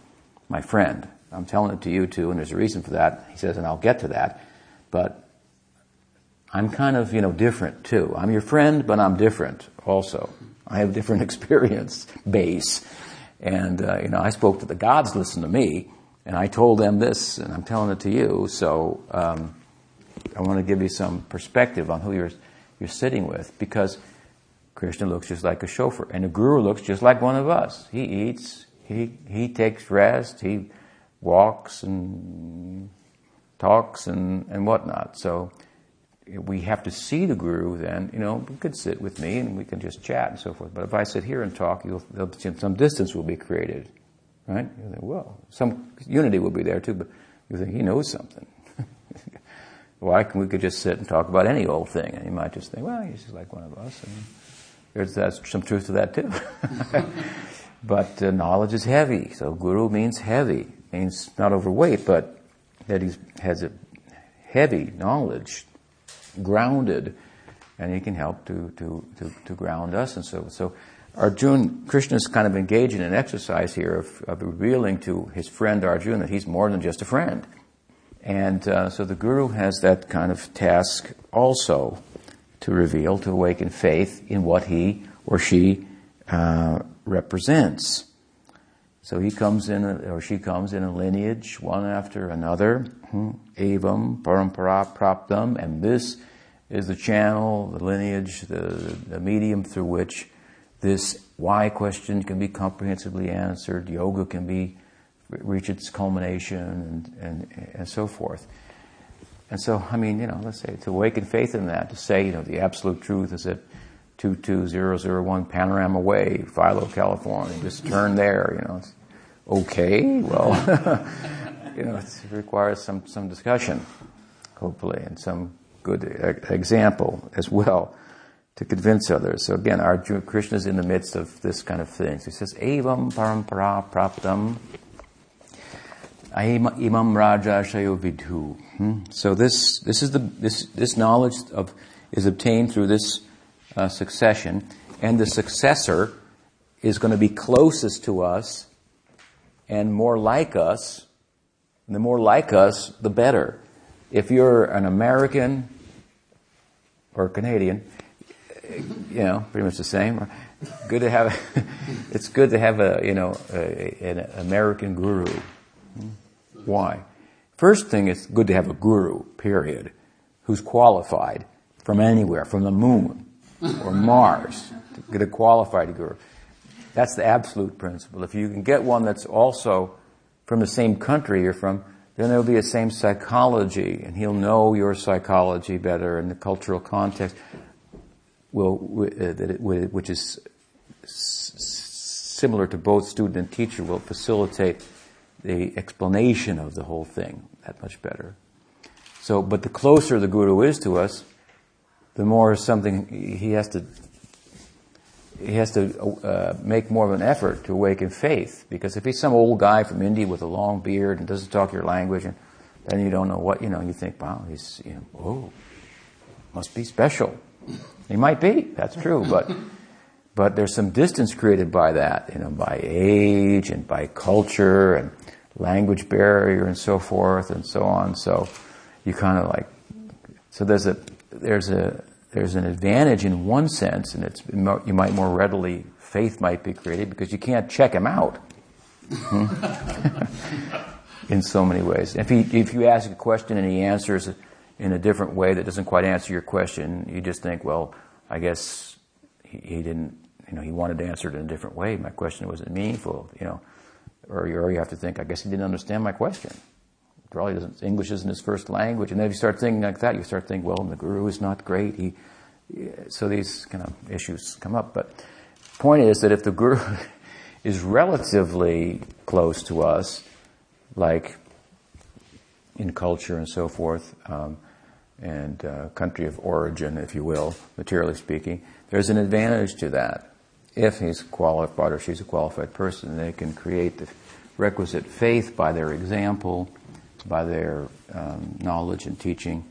my friend. I'm telling it to you too, and there's a reason for that. He says, and I'll get to that. But I'm kind of, you know, different too. I'm your friend, but I'm different also. I have a different experience base. And, uh, you know, I spoke to the gods, listen to me, and I told them this, and I'm telling it to you. So, um, I want to give you some perspective on who you're, you're sitting with because Krishna looks just like a chauffeur and the guru looks just like one of us. He eats, he, he takes rest, he walks and talks and, and whatnot. So we have to see the guru then, you know, you could sit with me and we can just chat and so forth. But if I sit here and talk, some distance will be created, right? You think, well, some unity will be there too, but you think he knows something. Why can we could just sit and talk about any old thing? And you might just think, well, he's just like one of us. And there's some truth to that too. but uh, knowledge is heavy. So guru means heavy. Means not overweight, but that he has a heavy knowledge grounded, and he can help to, to, to, to ground us and so So Arjuna, Krishna is kind of engaged in an exercise here of, of revealing to his friend Arjuna that he's more than just a friend. And uh, so the guru has that kind of task also to reveal, to awaken faith in what he or she uh, represents. So he comes in, or she comes in a lineage, one after another. avam, Evam, parampara praptam, and this is the channel, the lineage, the, the medium through which this why question can be comprehensively answered, yoga can be reach its culmination, and, and, and so forth. And so, I mean, you know, let's say to awaken faith in that, to say, you know, the absolute truth is at 22001 Panorama Way, Philo, California. Just turn there, you know. It's okay, well, you know, it requires some, some discussion, hopefully, and some good example as well to convince others. So again, our Krishna is in the midst of this kind of thing. He says, Evam parampara praptam imam raja shayo vidhu. Hmm? So this, this is the, this, this knowledge of, is obtained through this uh, succession, and the successor is going to be closest to us and more like us. And the more like us, the better. If you're an American or Canadian, you know, pretty much the same. Good to have. it's good to have a you know a, an American guru. Why? First thing, it's good to have a guru, period, who's qualified from anywhere, from the moon or Mars, to get a qualified guru. That's the absolute principle. If you can get one that's also from the same country you're from, then there'll be a same psychology, and he'll know your psychology better and the cultural context will, which is similar to both student and teacher, will facilitate the explanation of the whole thing that much better. So, but the closer the guru is to us, the more something he has to he has to uh, make more of an effort to awaken faith. Because if he's some old guy from India with a long beard and doesn't talk your language, and then you don't know what you know, you think, wow, he's you know, oh, must be special. He might be. That's true, but but there's some distance created by that, you know, by age and by culture and language barrier and so forth and so on. So you kind of like, so there's a, there's a, there's an advantage in one sense, and it's, you might more readily, faith might be created because you can't check him out. Hmm? in so many ways. If he, if you ask a question and he answers in a different way that doesn't quite answer your question, you just think, well, I guess he, he didn't, you know, he wanted to answer it in a different way. My question wasn't meaningful, you know or you, or you have to think, I guess he didn't understand my question. Probably doesn't, English isn't his first language. And then if you start thinking like that, you start thinking, well, the guru is not great. He, so these kind of issues come up. But point is that if the guru is relatively close to us, like in culture and so forth, um, and uh, country of origin, if you will, materially speaking, there's an advantage to that if he's qualified or she's a qualified person, they can create the requisite faith by their example, by their um, knowledge and teaching,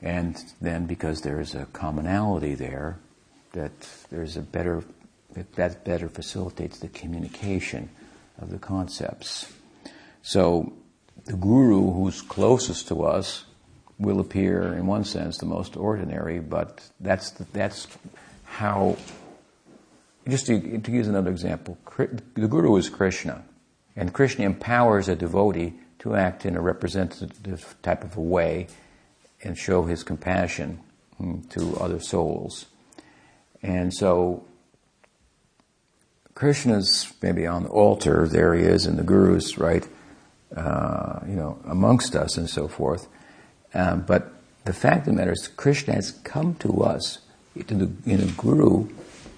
and then because there's a commonality there, that there's a better that better facilitates the communication of the concepts. So the guru who's closest to us will appear, in one sense, the most ordinary, but that's, that's how, just to, to use another example, the Guru is Krishna, and Krishna empowers a devotee to act in a representative type of a way and show his compassion hmm, to other souls. And so Krishna's maybe on the altar, there he is, and the Guru's right, uh, you know, amongst us and so forth. Um, but the fact of the matter is, Krishna has come to us the, in a Guru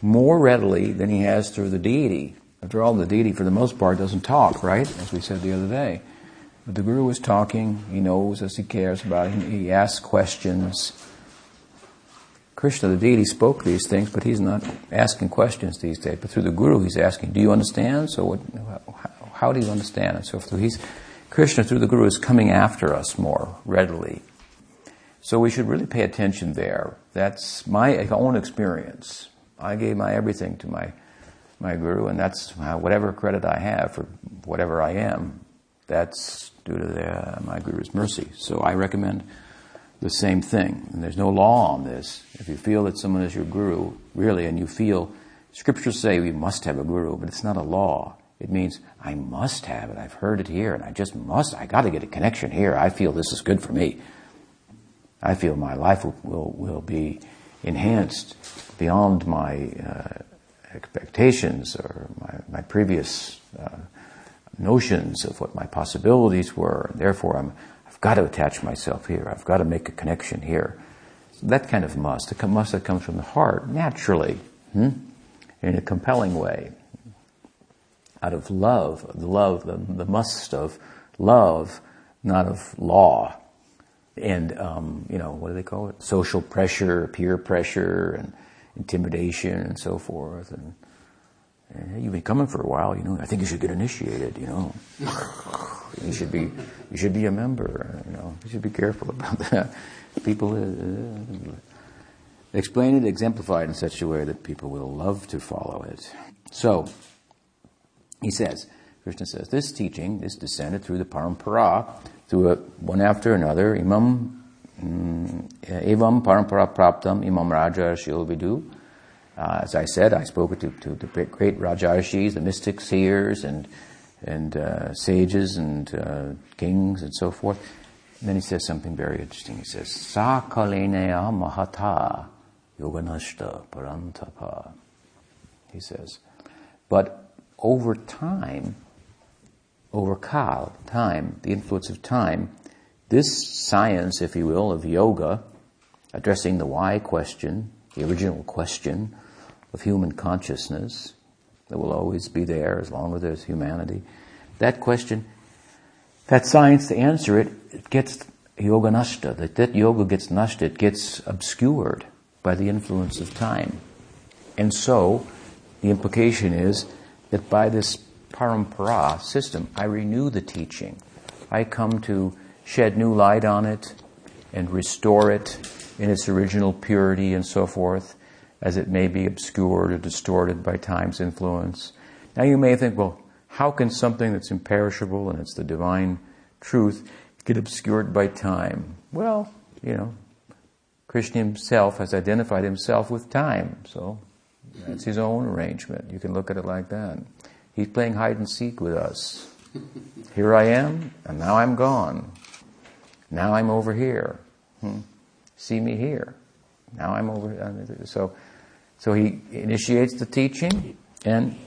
more readily than he has through the deity. After all, the deity, for the most part, doesn't talk, right? As we said the other day. But the Guru is talking, he knows us, he cares about him, he asks questions. Krishna, the deity, spoke these things, but he's not asking questions these days. But through the Guru, he's asking, Do you understand? So, what, how, how do you understand? And so, through, he's, Krishna, through the Guru, is coming after us more readily. So, we should really pay attention there. That's my own experience. I gave my everything to my, my Guru, and that's whatever credit I have for whatever I am. That's due to the, uh, my Guru's mercy. So I recommend the same thing. And there's no law on this. If you feel that someone is your Guru, really, and you feel, scriptures say we must have a Guru, but it's not a law. It means I must have it. I've heard it here, and I just must. I got to get a connection here. I feel this is good for me. I feel my life will will, will be enhanced beyond my uh, expectations or my, my previous uh, notions of what my possibilities were, and therefore I'm, I've got to attach myself here. I've got to make a connection here. That kind of must, a must that comes from the heart, naturally, hmm? in a compelling way, out of love, the love, the, the must of love, not of law. And, um, you know, what do they call it? Social pressure, peer pressure, and intimidation, and so forth. And, you've been coming for a while, you know. I think you should get initiated, you know. you should be, you should be a member, you know. You should be careful about that. People uh, explain it, exemplify it in such a way that people will love to follow it. So, he says, Krishna says, this teaching is descended through the parampara, through a, one after another, imam, mm, evam parampara praptam imam raja shilvidu, uh, as I said, I spoke to, to the great Rajarshis, the mystics, seers, and and uh, sages and uh, kings and so forth. And then he says something very interesting. He says, Sakalenaya mahata yoganashta parantapa. He says, but over time, over kal, time, the influence of time, this science, if you will, of yoga, addressing the why question, the original question, of human consciousness that will always be there as long as there's humanity. That question, that science to answer it, it gets yoga nashta, that, that yoga gets nashta, it gets obscured by the influence of time. And so, the implication is that by this parampara system, I renew the teaching. I come to shed new light on it and restore it in its original purity and so forth as it may be obscured or distorted by time's influence. Now you may think, well, how can something that's imperishable and it's the divine truth get obscured by time? Well, you know, Krishna himself has identified himself with time, so that's his own arrangement. You can look at it like that. He's playing hide and seek with us. Here I am, and now I'm gone. Now I'm over here. Hmm. See me here. Now I'm over. So so he initiates the teaching and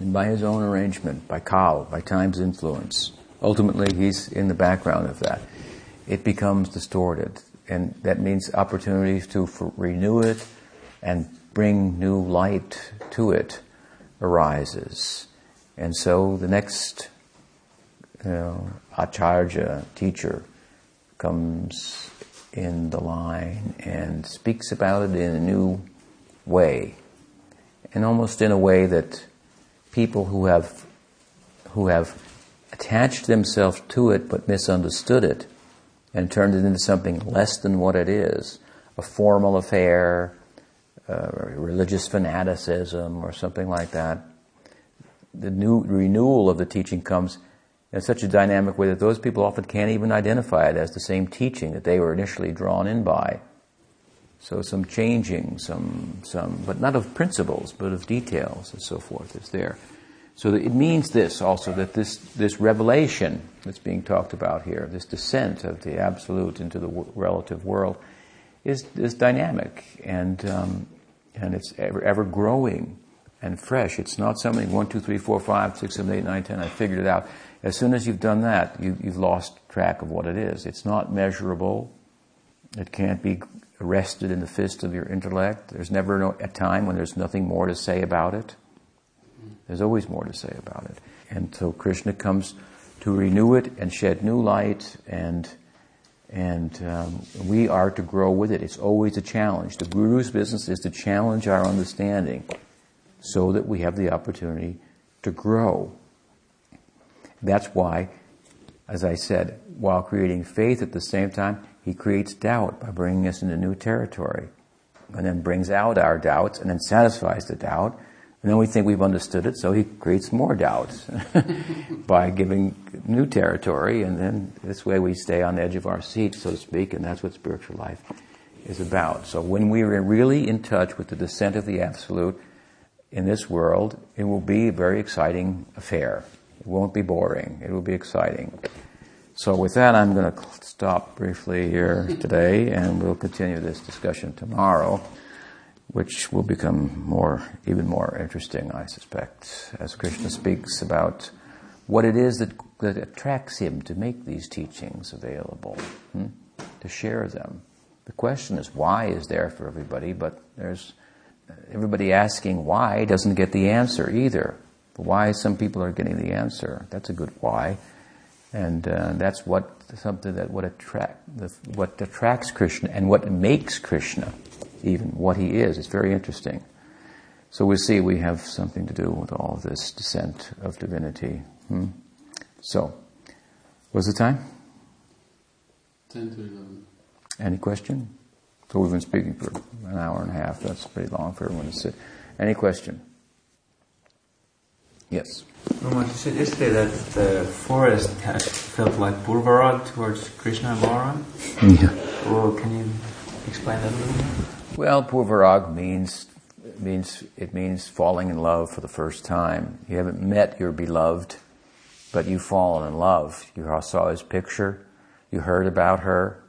by his own arrangement, by Kal, by time's influence, ultimately he's in the background of that. It becomes distorted. And that means opportunities to renew it and bring new light to it arises. And so the next you know, acharya, teacher, comes in the line and speaks about it in a new way, and almost in a way that people who have who have attached themselves to it but misunderstood it and turned it into something less than what it is, a formal affair, uh, religious fanaticism, or something like that. The new renewal of the teaching comes in such a dynamic way that those people often can't even identify it as the same teaching that they were initially drawn in by. So some changing, some, some, but not of principles, but of details and so forth is there. So it means this also, that this, this revelation that's being talked about here, this descent of the absolute into the w- relative world, is, is dynamic and, um, and it's ever, ever growing and fresh. It's not something one, two, three, four, five, six, seven, eight, nine, ten. I figured it out. As soon as you've done that, you, you've lost track of what it is. It's not measurable. It can't be arrested in the fist of your intellect. There's never no, a time when there's nothing more to say about it. There's always more to say about it. And so Krishna comes to renew it and shed new light and and um, we are to grow with it. It's always a challenge. The guru's business is to challenge our understanding so that we have the opportunity to grow. That's why, as I said, while creating faith at the same time, he creates doubt by bringing us into new territory and then brings out our doubts and then satisfies the doubt and then we think we've understood it, so he creates more doubts by giving new territory, and then this way we stay on the edge of our seat, so to speak, and that's what spiritual life is about. So when we are really in touch with the descent of the Absolute in this world, it will be a very exciting affair. It won't be boring. It will be exciting. So with that, I'm going to stop briefly here today, and we'll continue this discussion tomorrow which will become more, even more interesting, I suspect, as Krishna speaks about what it is that, that attracts him to make these teachings available, hmm? to share them. The question is why is there for everybody, but there's everybody asking why doesn't get the answer either. Why some people are getting the answer? That's a good why, and uh, that's what something that what attract what attracts Krishna and what makes Krishna even what he is. It's very interesting. So we see we have something to do with all this descent of divinity. Hmm? So, what's the time? 10 to 11. Any question? So we've been speaking for an hour and a half. That's pretty long for everyone to sit. Any question? Yes. Roman, you said yesterday that the forest had felt like Purvarag towards Krishna and Balaram. Yeah. Well, can you explain that a little bit? Well, Purvarag means means it means falling in love for the first time. You haven't met your beloved, but you've fallen in love. You saw his picture, you heard about her,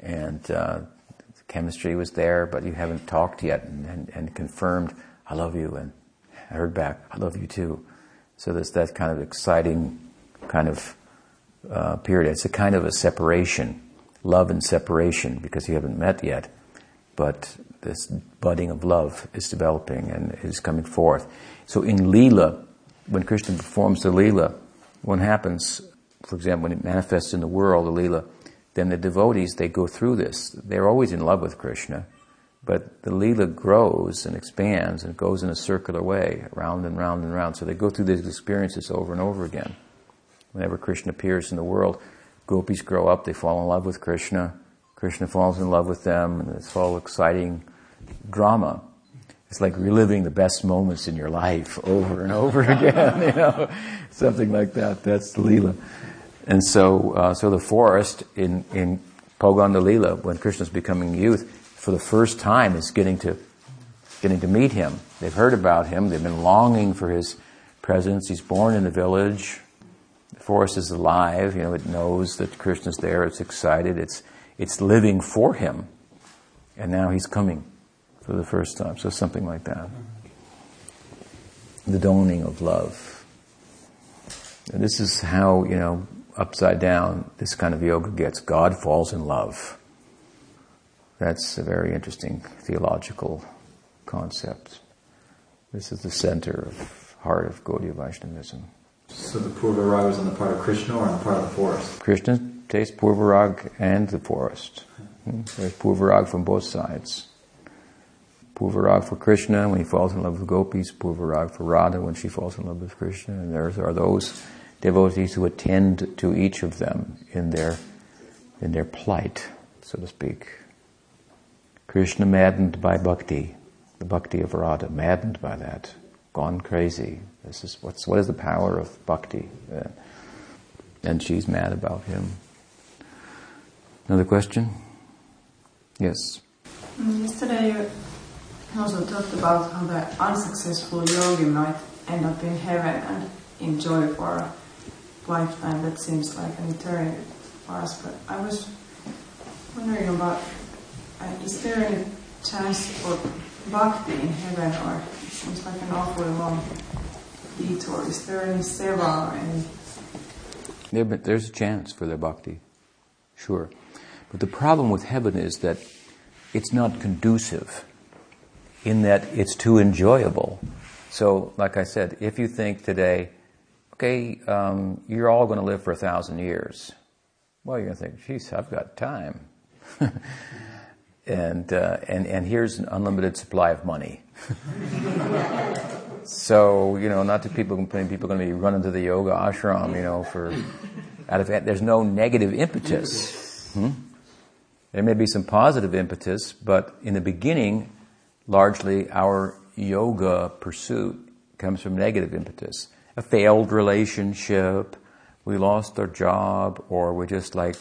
and uh, the chemistry was there, but you haven't talked yet and, and, and, confirmed, "I love you," and I heard back, "I love you too." So there's that kind of exciting kind of uh, period. It's a kind of a separation, love and separation, because you haven't met yet but this budding of love is developing and is coming forth. So in Leela, when Krishna performs the Leela, what happens, for example, when it manifests in the world, the Leela, then the devotees, they go through this. They're always in love with Krishna, but the Leela grows and expands and goes in a circular way, round and round and round. So they go through these experiences over and over again. Whenever Krishna appears in the world, gopis grow up, they fall in love with Krishna, Krishna falls in love with them, and it's all exciting drama. It's like reliving the best moments in your life over and over again, you know, something like that. That's the Leela. And so, uh, so the forest in, in Pauganda Leela, when Krishna's becoming youth, for the first time is getting to, getting to meet him. They've heard about him. They've been longing for his presence. He's born in the village. The forest is alive. You know, it knows that Krishna's there. It's excited. It's, it's living for him. And now he's coming for the first time. So something like that. The dawning of love. And this is how, you know, upside down this kind of yoga gets. God falls in love. That's a very interesting theological concept. This is the center of heart of Gaudiya Vaishnavism. So the Purva is on the part of Krishna or on the part of the forest? Krishna takes Purvarag and the forest. Hmm? There's Purvarag from both sides. Purvarag for Krishna when he falls in love with gopis, Purvarag for Radha when she falls in love with Krishna, and there are those devotees who attend to each of them in their in their plight, so to speak. Krishna maddened by bhakti, the bhakti of Radha, maddened by that, gone crazy. This is what's what is the power of bhakti? Uh, and she's mad about him. Another question? Yes. Mm, Yesterday you also talked about how the unsuccessful yogi might end up in heaven and enjoy for a lifetime. That seems like an eternity for us. But I was wondering about, is there any chance for bhakti in heaven or it seems like an awfully long detour. Is there any seva or any but There's a chance for their bhakti, sure. But the problem with heaven is that it's not conducive in that it's too enjoyable. So, like I said, if you think today, okay, um, you're all going to live for a thousand years, well, you're going to think, geez, I've got time. and, uh, and, and here's an unlimited supply of money. So, you know, not that people complain, people are going to be running to the yoga ashram, you know, for, out of, there's no negative impetus. Hmm? There may be some positive impetus, but in the beginning, largely our yoga pursuit comes from negative impetus. A failed relationship, we lost our job, or we're just like,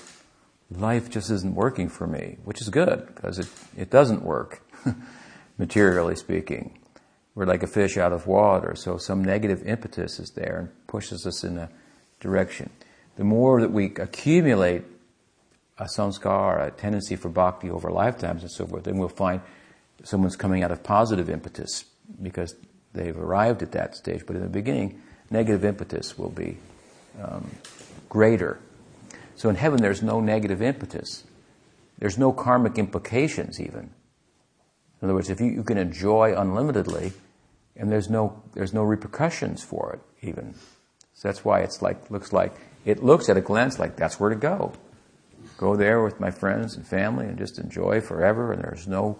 life just isn't working for me, which is good, because it, it doesn't work, materially speaking. We're like a fish out of water, so some negative impetus is there and pushes us in a direction. The more that we accumulate a samskara, a tendency for bhakti over lifetimes and so forth, then we'll find someone's coming out of positive impetus because they've arrived at that stage. But in the beginning, negative impetus will be um, greater. So in heaven, there's no negative impetus. There's no karmic implications even. In other words, if you, you can enjoy unlimitedly, and there's no there's no repercussions for it even. So that's why it's like looks like it looks at a glance like that's where to go. Go there with my friends and family and just enjoy forever, and there's no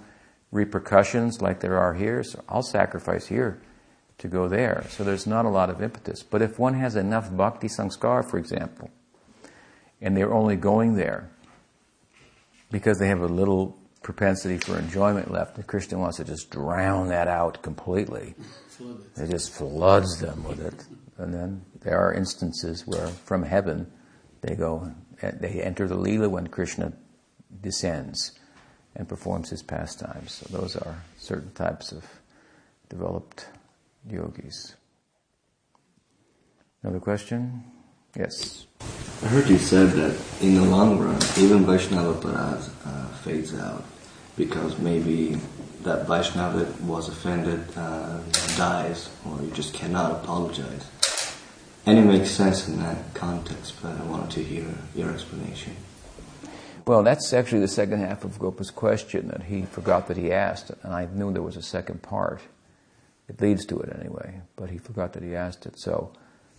repercussions like there are here. So I'll sacrifice here to go there. So there's not a lot of impetus. But if one has enough bhakti sanskar, for example, and they're only going there because they have a little propensity for enjoyment left, the Christian wants to just drown that out completely. It just floods them with it. And then there are instances where from heaven they go, they enter the Leela when Krishna descends and performs his pastimes. So those are certain types of developed yogis. Another question? Yes. I heard you said that in the long run, even Vaishnava aparadha uh, fades out because maybe that Vaishnava was offended uh, dies or you just cannot apologize. And it makes sense in that context, but I wanted to hear your explanation. Well, that's actually the second half of Gopa's question that he forgot that he asked, and I knew there was a second part. It leads to it anyway, but he forgot that he asked it. So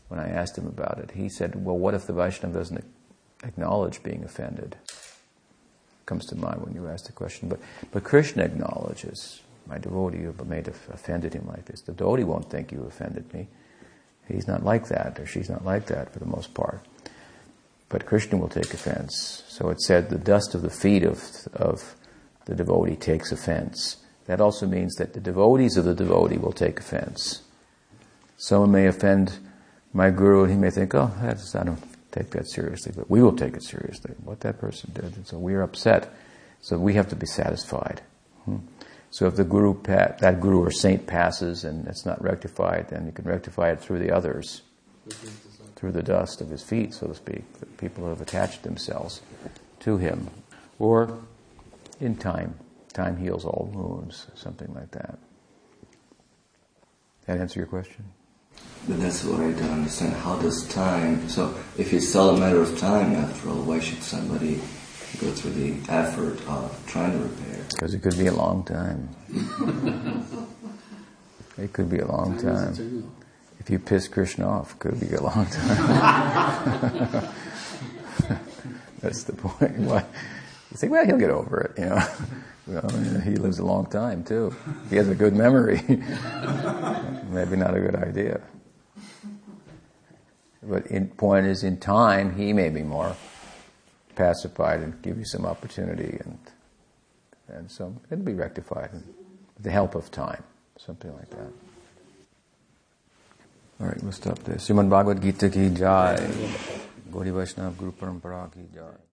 when I asked him about it, he said, Well, what if the Vaishnava doesn't acknowledge being offended? Comes to mind when you ask the question. But, but Krishna acknowledges, My devotee, you may have offended him like this. The devotee won't think you offended me. He's not like that, or she's not like that for the most part. But Krishna will take offense. So it said the dust of the feet of, of the devotee takes offense. That also means that the devotees of the devotee will take offense. Someone may offend my guru he may think, oh, that's, I don't take that seriously, but we will take it seriously, what that person did. And so we're upset. So we have to be satisfied. Hmm. So if the guru, that guru or saint passes and it's not rectified, then you can rectify it through the others through the dust of his feet, so to speak, the people who have attached themselves to him. Or in time, time heals all wounds, something like that. That answer your question? But that's what I don't understand. How does time, so if it's all a matter of time, after all, why should somebody go through the effort of trying to repair? Because it could be a long time. it could be a long Time time. If you piss Krishna off, it could be a long time. That's the point. Why? You think, well, he'll get over it, you know. Well, he lives a long time too. He has a good memory. Maybe not a good idea. But in, point is, in time, he may be more pacified and give you some opportunity, and and so it'll be rectified with the help of time, something like that. All right, we'll stop there. Srimad Bhagavad Gita ki jai. Gaudiya Vaishnava Guru Parampara ki jai.